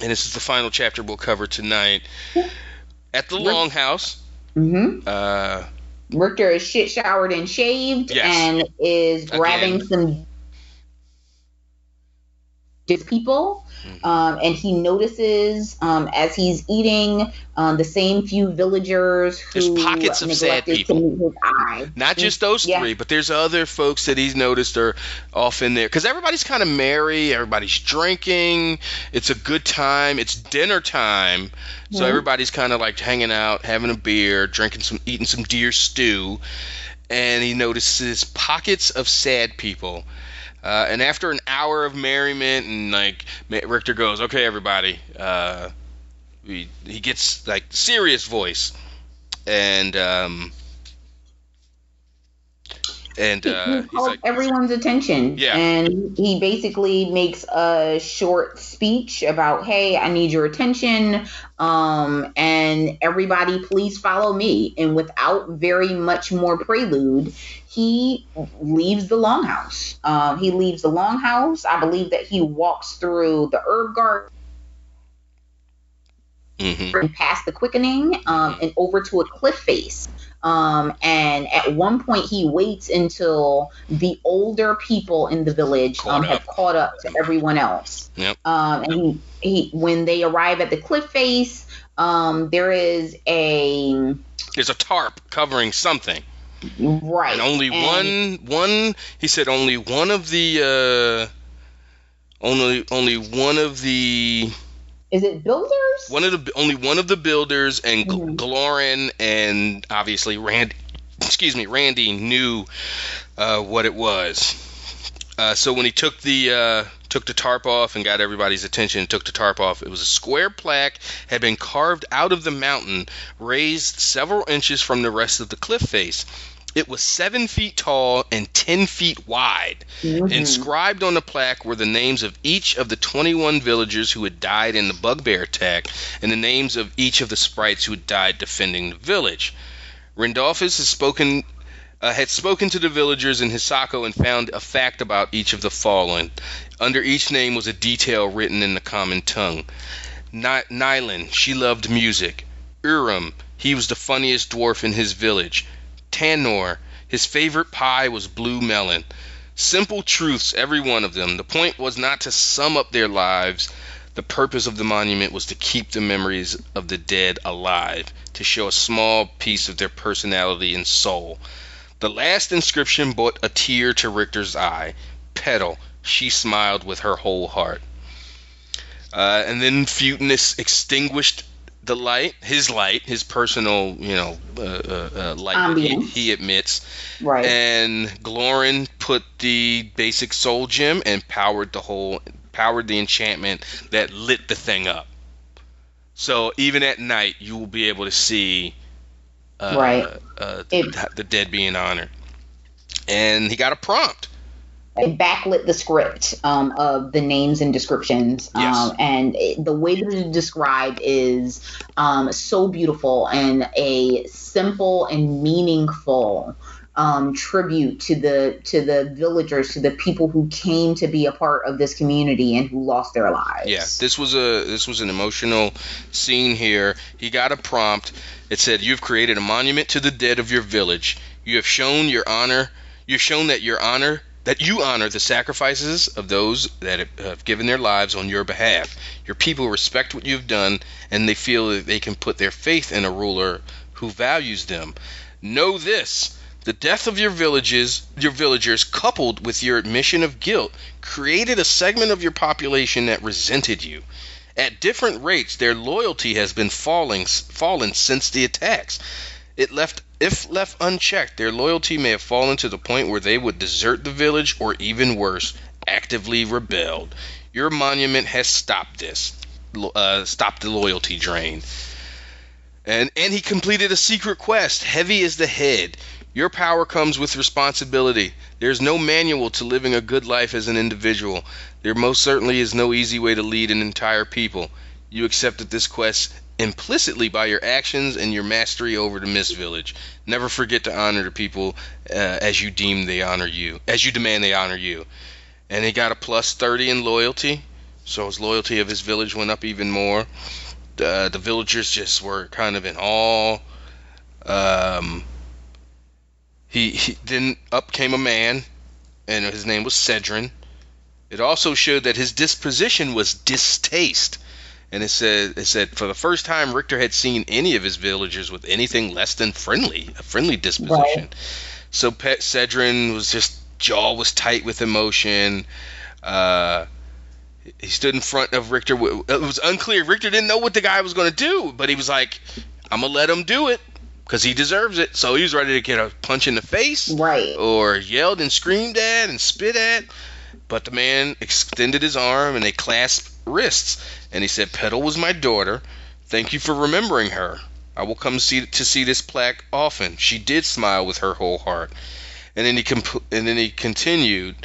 and this is the final chapter we'll cover tonight. At the Rick- Longhouse, hmm uh, Richter is shit showered and shaved Yes. and is grabbing Again. some his people. Mhm. Um, and he notices um, as he's eating um, the same few villagers There's who pockets of sad people. to meet his eye. not just those Yeah. three, but there's other folks that he's noticed are off in there because everybody's kind of merry, everybody's drinking, it's a good time, it's dinner time, so everybody's kind of like hanging out, having a beer, drinking some, eating some deer stew, and he notices pockets of sad people. Uh, and after an hour of merriment, and like Richter goes, "Okay, everybody," uh, he, he gets like serious voice, and um, and uh, he he's like, everyone's attention. Yeah. And he basically makes a short speech about, hey, I need your attention. Um, and everybody, please follow me. And without very much more prelude, he leaves the longhouse. Um, he leaves the longhouse. I believe that he walks through the herb garden mhm. and past the quickening um, and over to a cliff face. Um, and at one point, he waits until the older people in the village um, have caught up to everyone else. Yep. Um, and he, he, when they arrive at the cliff face, um, there is a There's a tarp covering something. right, and only and- one one he said only one of the uh only only one of the Is it builders? one of the only one of the builders and. Glorin and obviously Randy excuse me Randy knew uh, what it was uh, so when he took the uh, took the tarp off and got everybody's attention and took the tarp off it was a square plaque had been carved out of the mountain raised several inches from the rest of the cliff face it was seven feet tall and ten feet wide Mhm. Inscribed on the plaque were the names of each of the 21 villagers who had died in the bugbear attack and the names of each of the sprites who had died defending the village. Rindolphus has spoken, uh, had spoken to the villagers in Hisako and found a fact about each of the fallen. Under each name was a detail written in the common tongue. Ny- Nylan, she loved music. Urim, he was the funniest dwarf in his village. Tanor, his favorite pie was blue melon. Simple truths, every one of them. The point was not to sum up their lives. The purpose of the monument was to keep the memories of the dead alive, to show a small piece of their personality and soul. The last inscription brought a tear to Richter's eye. Petal, she smiled with her whole heart. Uh, and then Futinus extinguished the light, his light, his personal, you know, uh, uh, uh, light he, he emits, right. and Glorin put the basic soul gem and powered the whole powered the enchantment that lit the thing up. So even at night, you will be able to see uh, Right. uh, It- the, the dead being honored. And he got a prompt. It backlit the script um, of the names and descriptions. Um, Yes. And it, the way that it's described is um, so beautiful and a simple and meaningful um, tribute to the to the villagers, to the people who came to be a part of this community and who lost their lives. Yeah, this was a this was an emotional scene here. He got a prompt. It said, "You've created a monument to the dead of your village. You have shown your honor. You've shown that your honor that you honor the sacrifices of those that have- given their lives on your behalf. Your people respect what you've done, and they feel that they can put their faith in a ruler who values them. Know this." The death of your villages, your villagers, coupled with your admission of guilt, created a segment of your population that resented you. At different rates, their loyalty has been falling fallen since the attacks. It left if left unchecked, their loyalty may have fallen to the point where they would desert the village or even worse, actively rebelled. Your monument has stopped this. Uh, stopped the loyalty drain. And and he completed a secret quest. Heavy is the head. Your power comes with responsibility. There's no manual to living a good life as an individual. There most certainly is no easy way to lead an entire people. You accepted this quest implicitly by your actions and your mastery over the Mist Village. Never forget to honor the people uh, as you deem they honor you, as you demand they honor you. And he got a plus 30 in loyalty, so his loyalty of his village went up even more. Uh, the villagers just were kind of in awe. Um, he, he then up came a man, and his name was Cedrin. It also showed that his disposition was distaste and it said it said for the first time Richter had seen any of his villagers with anything less than friendly, a friendly disposition. Right. So Pet Cedrin was just jaw was tight with emotion. Uh, he stood in front of Richter. It was unclear. Richter didn't know what the guy was going to do, but he was like, "I'm gonna let him do it." Because he deserves it, so he was ready to get a punch in the face, right? Or yelled and screamed at and spit at, but the man extended his arm and they clasped wrists. And he said, Petal was my daughter. Thank you for remembering her. I will come see to see this plaque often. She did smile with her whole heart. And then he comp- and then he continued,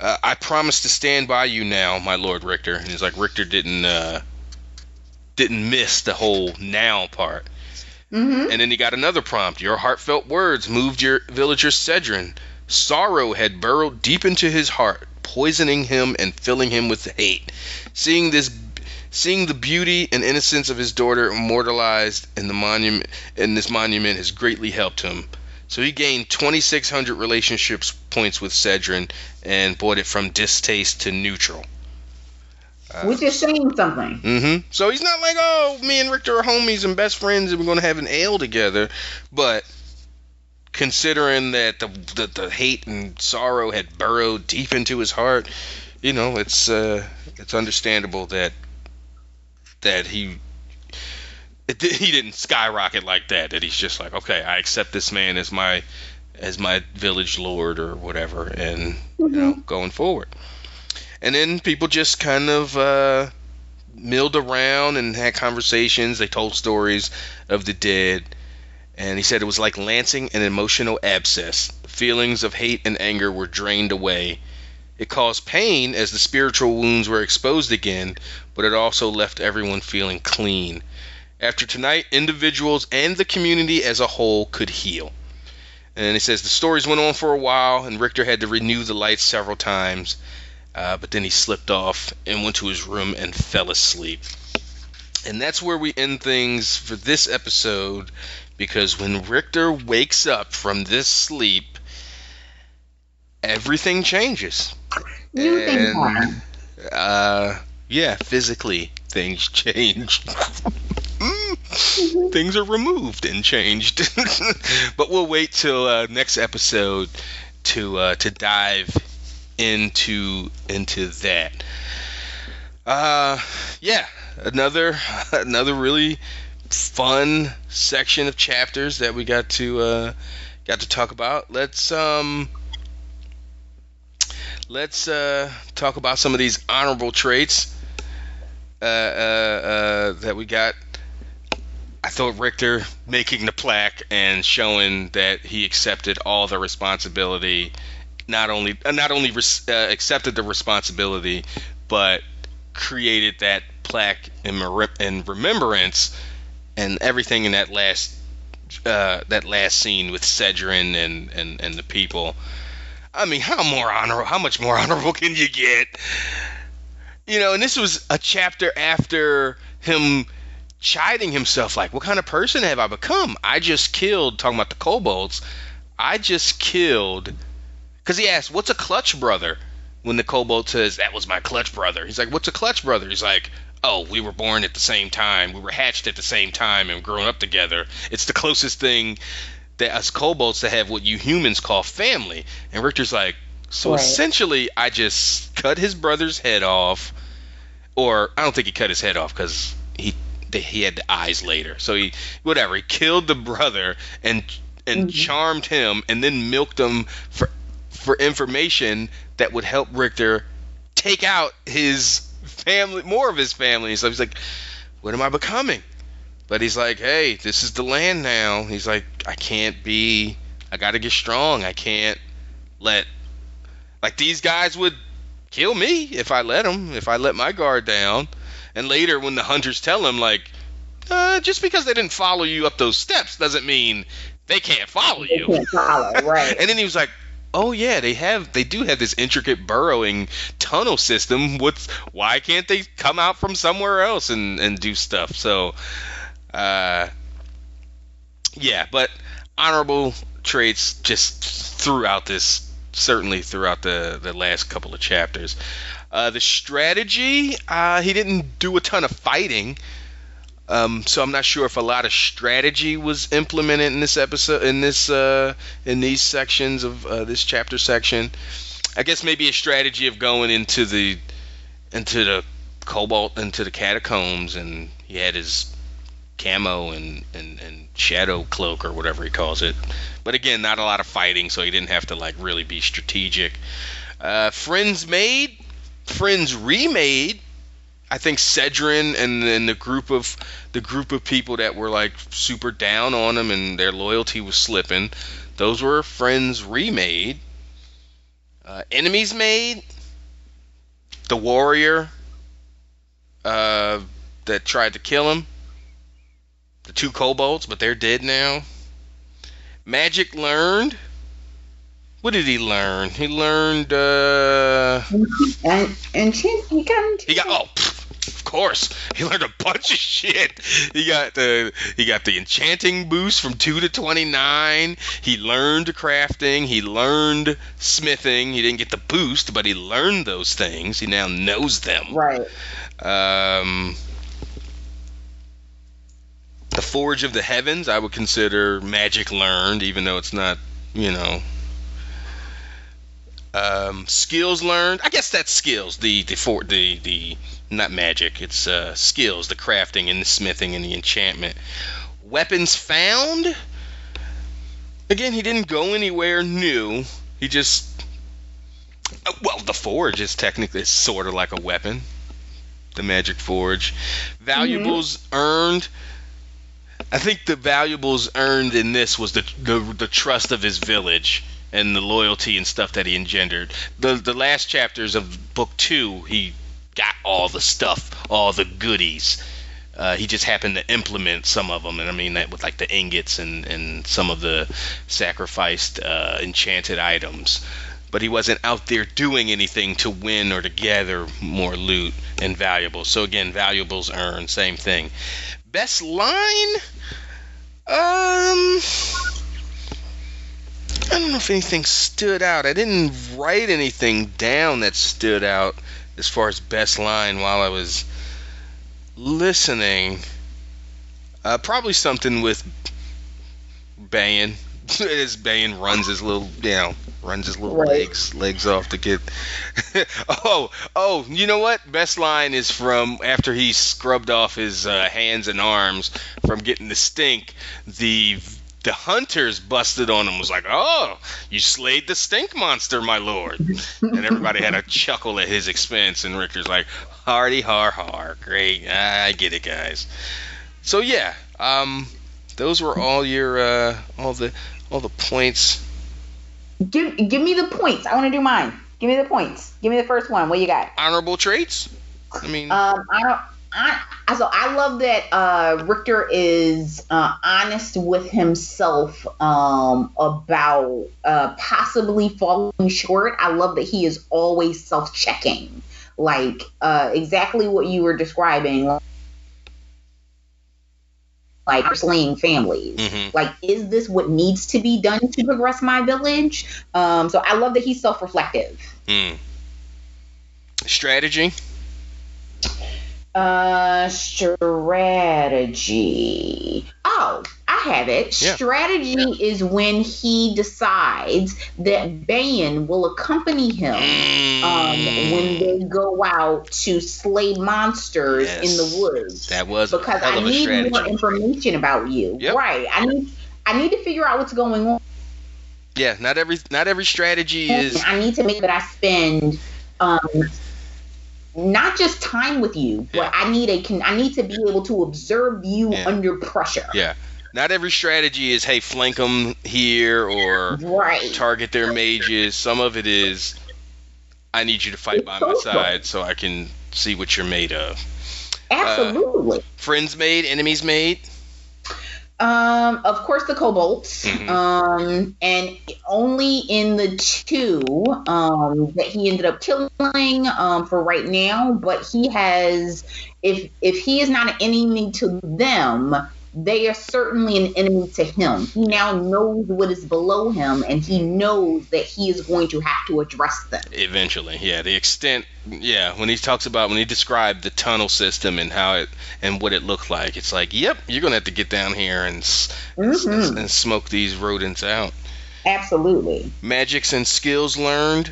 uh, I promise to stand by you now, my Lord Richter. And he's like Richter didn't uh, didn't miss the whole now part. Mm-hmm. And then he got another prompt. Your heartfelt words moved your villager Cedrin. Sorrow had burrowed deep into his heart poisoning him and filling him with hate. Seeing this seeing the beauty and innocence of his daughter immortalized in the monument in this monument has greatly helped him. So he gained 2,600 relationships points with Cedrin and brought it from distaste to neutral. Uh, Which is saying something. Mm-hmm. So he's not like, oh, me and Richter are homies and best friends and we're going to have an ale together. But considering that the, the, the hate and sorrow had burrowed deep into his heart, you know, it's uh, it's understandable that that he it, he didn't skyrocket like that. That he's just like, okay, I accept this man as my as my village lord or whatever, and mm-hmm. you know, going forward. And then people just kind of uh, milled around and had conversations. They told stories of the dead and he said it was like lancing an emotional abscess. Feelings of hate and anger were drained away. It caused pain as the spiritual wounds were exposed again, but it also left everyone feeling clean. After tonight, individuals and the community as a whole could heal. And he says the stories went on for a while, and Richter had to renew the lights several times, uh, but then he slipped off and went to his room and fell asleep. And that's where we end things for this episode because when Richter wakes up from this sleep, everything changes. New things happen. Uh, yeah, physically things change. mm, things are removed and changed. but we'll wait till uh, next episode to uh, to dive into into that. Uh, yeah, another another really fun section of chapters that we got to uh, got to talk about. Let's um, let's uh, talk about some of these honorable traits uh, uh, uh, that we got. I thought Richter making the plaque and showing that he accepted all the responsibility, not only uh, not only res- uh, accepted the responsibility, but created that plaque in, in remembrance and everything in that last that last scene with Cedrin and, and, and the people. I mean, how more honorable? How much more honorable can you get? You know, and this was a chapter after him chiding himself, like, "What kind of person have I become? I just killed." Talking about the kobolds, I just killed. Because he asked, "What's a clutch brother?" When the kobold says, "That was my clutch brother," he's like, "What's a clutch brother?" He's like, oh, we were born at the same time, we were hatched at the same time, and grown up together. It's the closest thing that us kobolds to have what you humans call family. And Richter's like, so right. essentially, I just cut his brother's head off, or I don't think he cut his head off because he he had the eyes later. So he whatever he killed the brother and and mm-hmm. charmed him and then milked him for for information that would help Richter take out his family, more of his family. So he's like, what am I becoming? But he's like, hey, this is the land now. He's like, I can't be. I got to get strong. I can't let like these guys would kill me if I let them, if I let my guard down. And later, when the hunters tell him, like, uh, just because they didn't follow you up those steps doesn't mean they can't follow you. They can't follow, right? and then he was like, oh yeah, they have, they do have this intricate burrowing tunnel system. What's, why can't they come out from somewhere else and and do stuff? So, uh, yeah, but honorable traits just throughout this certainly throughout the the last couple of chapters. Uh, the strategy, uh, he didn't do a ton of fighting, um, so I'm not sure if a lot of strategy was implemented in this episode, in this uh, in these sections of uh, this chapter section. I guess maybe a strategy of going into the into the kobold into the catacombs, and he had his camo and, and, and shadow cloak or whatever he calls it. But again, not a lot of fighting, so he didn't have to like really be strategic. Uh, friends made, friends remade. I think Cedrin and, and the group of the group of people that were like super down on him and their loyalty was slipping. Those were friends remade. Uh, enemies made. The warrior uh, that tried to kill him the two kobolds, but they're dead now. Magic learned. What did he learn? He learned uh and enchant he got He got oh of course. He learned a bunch of shit. He got the he got the enchanting boost from 2 to 29. He learned crafting, he learned smithing. He didn't get the boost, but he learned those things. He now knows them. Right. Um the Forge of the Heavens, I would consider magic learned, even though it's not, you know. Um, skills learned, I guess that's skills. The the for the the not magic, it's uh, skills, the crafting and the smithing and the enchantment. Weapons found. Again, he didn't go anywhere new. He just uh, well, the forge is technically sort of like a weapon. The magic forge. Valuables mm-hmm. earned I think the valuables earned in this was the, the the trust of his village and the loyalty and stuff that he engendered. The the last chapters of book two, he got all the stuff, all the goodies. Uh, he just happened to implement some of them, and I mean that with like the ingots and and some of the sacrificed uh, enchanted items. But he wasn't out there doing anything to win or to gather more loot and valuables. So again, valuables earned, same thing. Best line? Um, I don't know if anything stood out. I didn't write anything down that stood out as far as best line while I was listening. Uh, probably something with Bayan. as Bayan runs his little, you know, runs his little right. legs legs off to get. oh, oh, you know what? Best line is from after he scrubbed off his uh, hands and arms from getting the stink. The the hunters busted on him was like, "Oh, you slayed the stink monster, my lord," and everybody had a chuckle at his expense. And Richter's like, "Hardy har har, great, I get it, guys." So yeah, um, those were all your uh, all the all the points Give give me the points. I want to do mine. Give me the points. Give me the first one. What you got? Honorable traits. I mean, um, I don't. I, so I love that uh, Richter is uh, honest with himself um, about uh, possibly falling short. I love that he is always self-checking, like uh, exactly what you were describing like slaying families. Mm-hmm. Like, is this what needs to be done to progress my village? Um, so I love that he's self reflective. Mm. Strategy? Uh, strategy. Oh, I have it. Yeah. Strategy is when he decides that Bayan will accompany him um, when they go out to slay monsters in the woods. That was because I need strategy. more information about you. Yep. Right. I need I need to figure out what's going on. Yeah, not every not every strategy is I need to make that I spend um not just time with you, but Yeah. I need a can I need to be able to observe you Yeah. under pressure. yeah. Not every strategy is hey flank them here or Right. target their mages. Some of it is I need you to fight by my side so I can see what you're made of. Absolutely. Friends made, enemies made. Um, of course, the kobolds. Mhm. Um, and only in the two um, that he ended up killing um, for right now. But he has, if if he is not an enemy to them, they are certainly an enemy to him. He now knows what is below him, and he knows that he is going to have to address them. Eventually, yeah. The extent, yeah. When he talks about when he described the tunnel system and how it and what it looked like, it's like, yep, you're gonna have to get down here and s Mhm. and smoke these rodents out. Absolutely. Magics and skills learned.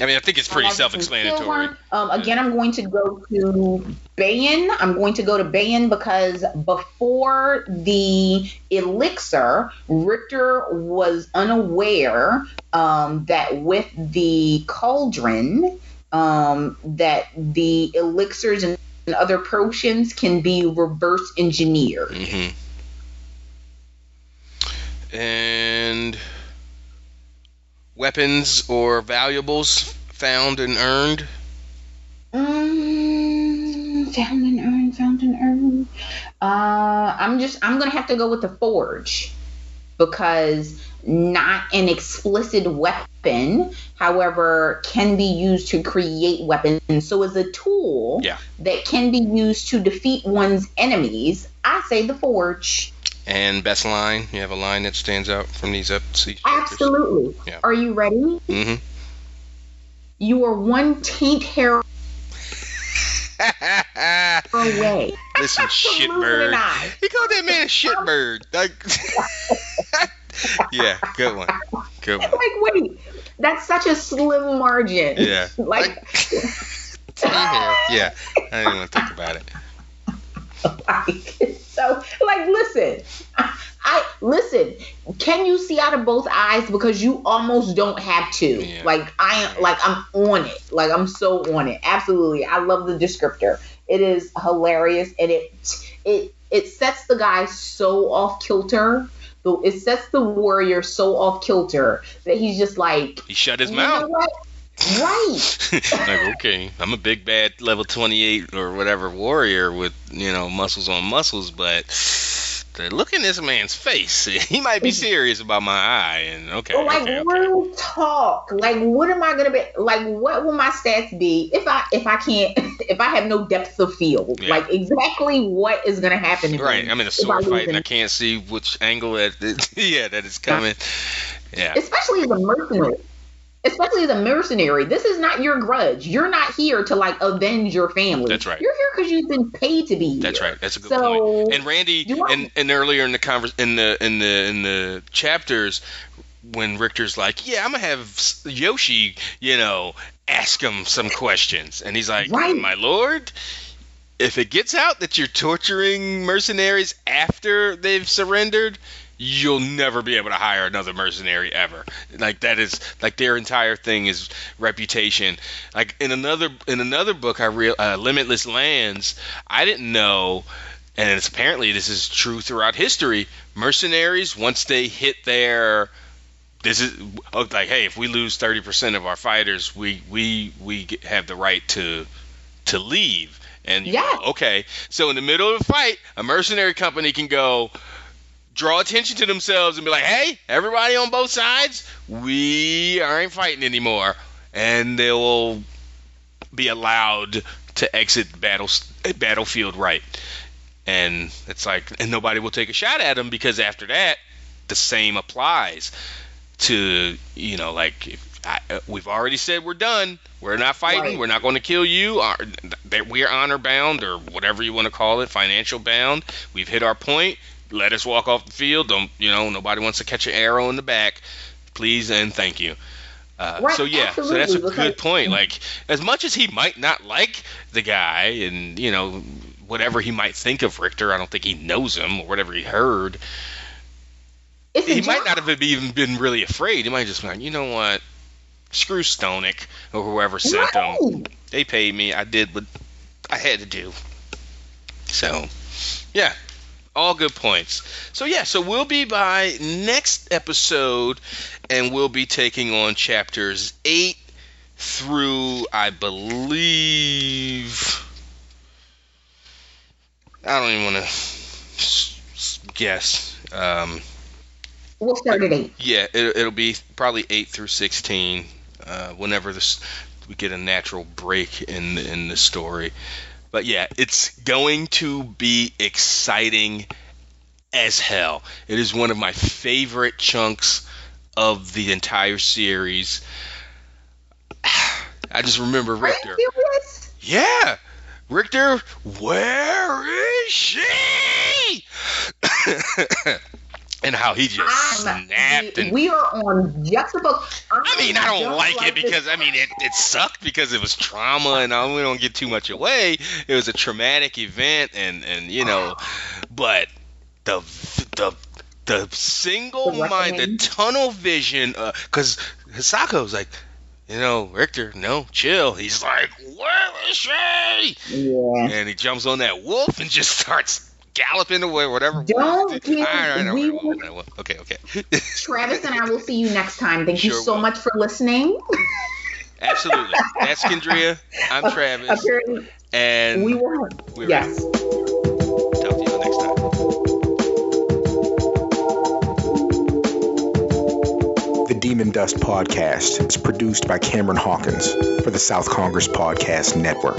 I mean, I think it's pretty some self-explanatory. Um, again, I'm going to go to Bayan. I'm going to go to Bayan because before the elixir, Richter was unaware um, that with the cauldron, um, that the elixirs and other potions can be reverse engineered. hmm And weapons or valuables found and earned. Mm, found and earned, found and earned. Uh, I'm just, I'm gonna have to go with the forge because not an explicit weapon, however, can be used to create weapons. So as a tool Yeah. that can be used to defeat one's enemies, I say the forge. And best line. You have a line that stands out from these episodes. Absolutely. Yeah. Are you ready? Mm-hmm. You are one taint hair away. Listen, shitbird. He called that man a shitbird. Like, yeah, good one. Good one. like, wait, that's such a slim margin. Yeah. like, hair. Yeah, I didn't even want to think about it. Like, so, like, listen, I, I listen. Can you see out of both eyes? Because you almost don't have to. Yeah. Like, I am, like, I'm on it. Like, I'm so on it. Absolutely, I love the descriptor. It is hilarious, and it it it sets the guy so off kilter. The- It sets the warrior so off kilter that he's just like, He shut his mouth. what? Right. like, okay, I'm a big bad level 28 or whatever warrior with, you know, muscles on muscles, but look in this man's face, he might be serious about my eye. And okay, But like okay, okay. talk, like what am I gonna be? Like what will my stats be if I if I can't if I have no depth of field? Yeah. Like exactly what is gonna happen to me? Right, I'm in a sword fight and I can't see which angle that, yeah, that is coming. Yeah, especially as a mercenary. Especially as a mercenary, this is not your grudge. You're not here to like avenge your family. That's right. You're here because you've been paid to be here. That's right. That's a good So- point. And Randy, want- and, and earlier in the convers in the in the in the chapters, when Richter's like, "Yeah, I'm gonna have Yoshi, you know, ask him some questions," and he's like, Right. "My lord." If it gets out that you're torturing mercenaries after they've surrendered, you'll never be able to hire another mercenary ever. Like that is like their entire thing is reputation. Like in another in another book I real uh, Limitless Lands, I didn't know and it's apparently this is true throughout history. Mercenaries once they hit their this is oh, like hey, if we lose 30% of our fighters, we we we have the right to to leave. And Yeah. go, okay, so in the middle of a fight, a mercenary company can go draw attention to themselves and be like, "Hey, everybody on both sides, we aren't fighting anymore," and they will be allowed to exit battle battlefield right. And it's like, and nobody will take a shot at them because after that, the same applies to you know like if I, uh, we've already said we're done we're not fighting Right. we're not going to kill you Our, we're honor bound or whatever you want to call it, financial bound. We've hit our point. Let us walk off the field. Don't you know? Nobody wants to catch an arrow in the back. Please and thank you. Uh, Right, so yeah, so that's a good point. Like as much as he might not like the guy, and you know whatever he might think of Richter, I don't think he knows him or whatever he heard. He might not have even been really afraid. He might just like, you know what, screw Stonick or whoever sent him. Right. They paid me. I did what I had to do. So, yeah, all good points. So yeah, so we'll be by next episode, and we'll be taking on chapters eight through I believe. I don't even want to guess. Um, We'll start at eight. yeah, it, it'll be probably eight through sixteen. Uh, whenever this we get a natural break in in the story, but yeah, it's going to be exciting as hell. It is one of my favorite chunks of the entire series. I just remember Richter. Yeah, Richter, where is she? and how he just I'm- snapped we, and we are on juxtaposed. I mean, I don't, like, it this- because I mean it, it sucked because it was trauma and I, we don't get too much away. It was a traumatic event and and you know, but the the the single The mind, the tunnel vision, uh, because Hisako's like, you know, Richter, no, chill. He's like, where is she? Yeah. And he jumps on that wolf and just starts galloping away, whatever. Don't wolf- give- I don't we what will- that. Okay, okay. Travis and I will see you next time. Thank you so will. much for listening. Absolutely. That's Kendria. I'm Travis. Apparently, And we will. we're Yes. talk to you next time. The Demon Dust Podcast is produced by Cameron Hawkins for the South Congress Podcast Network.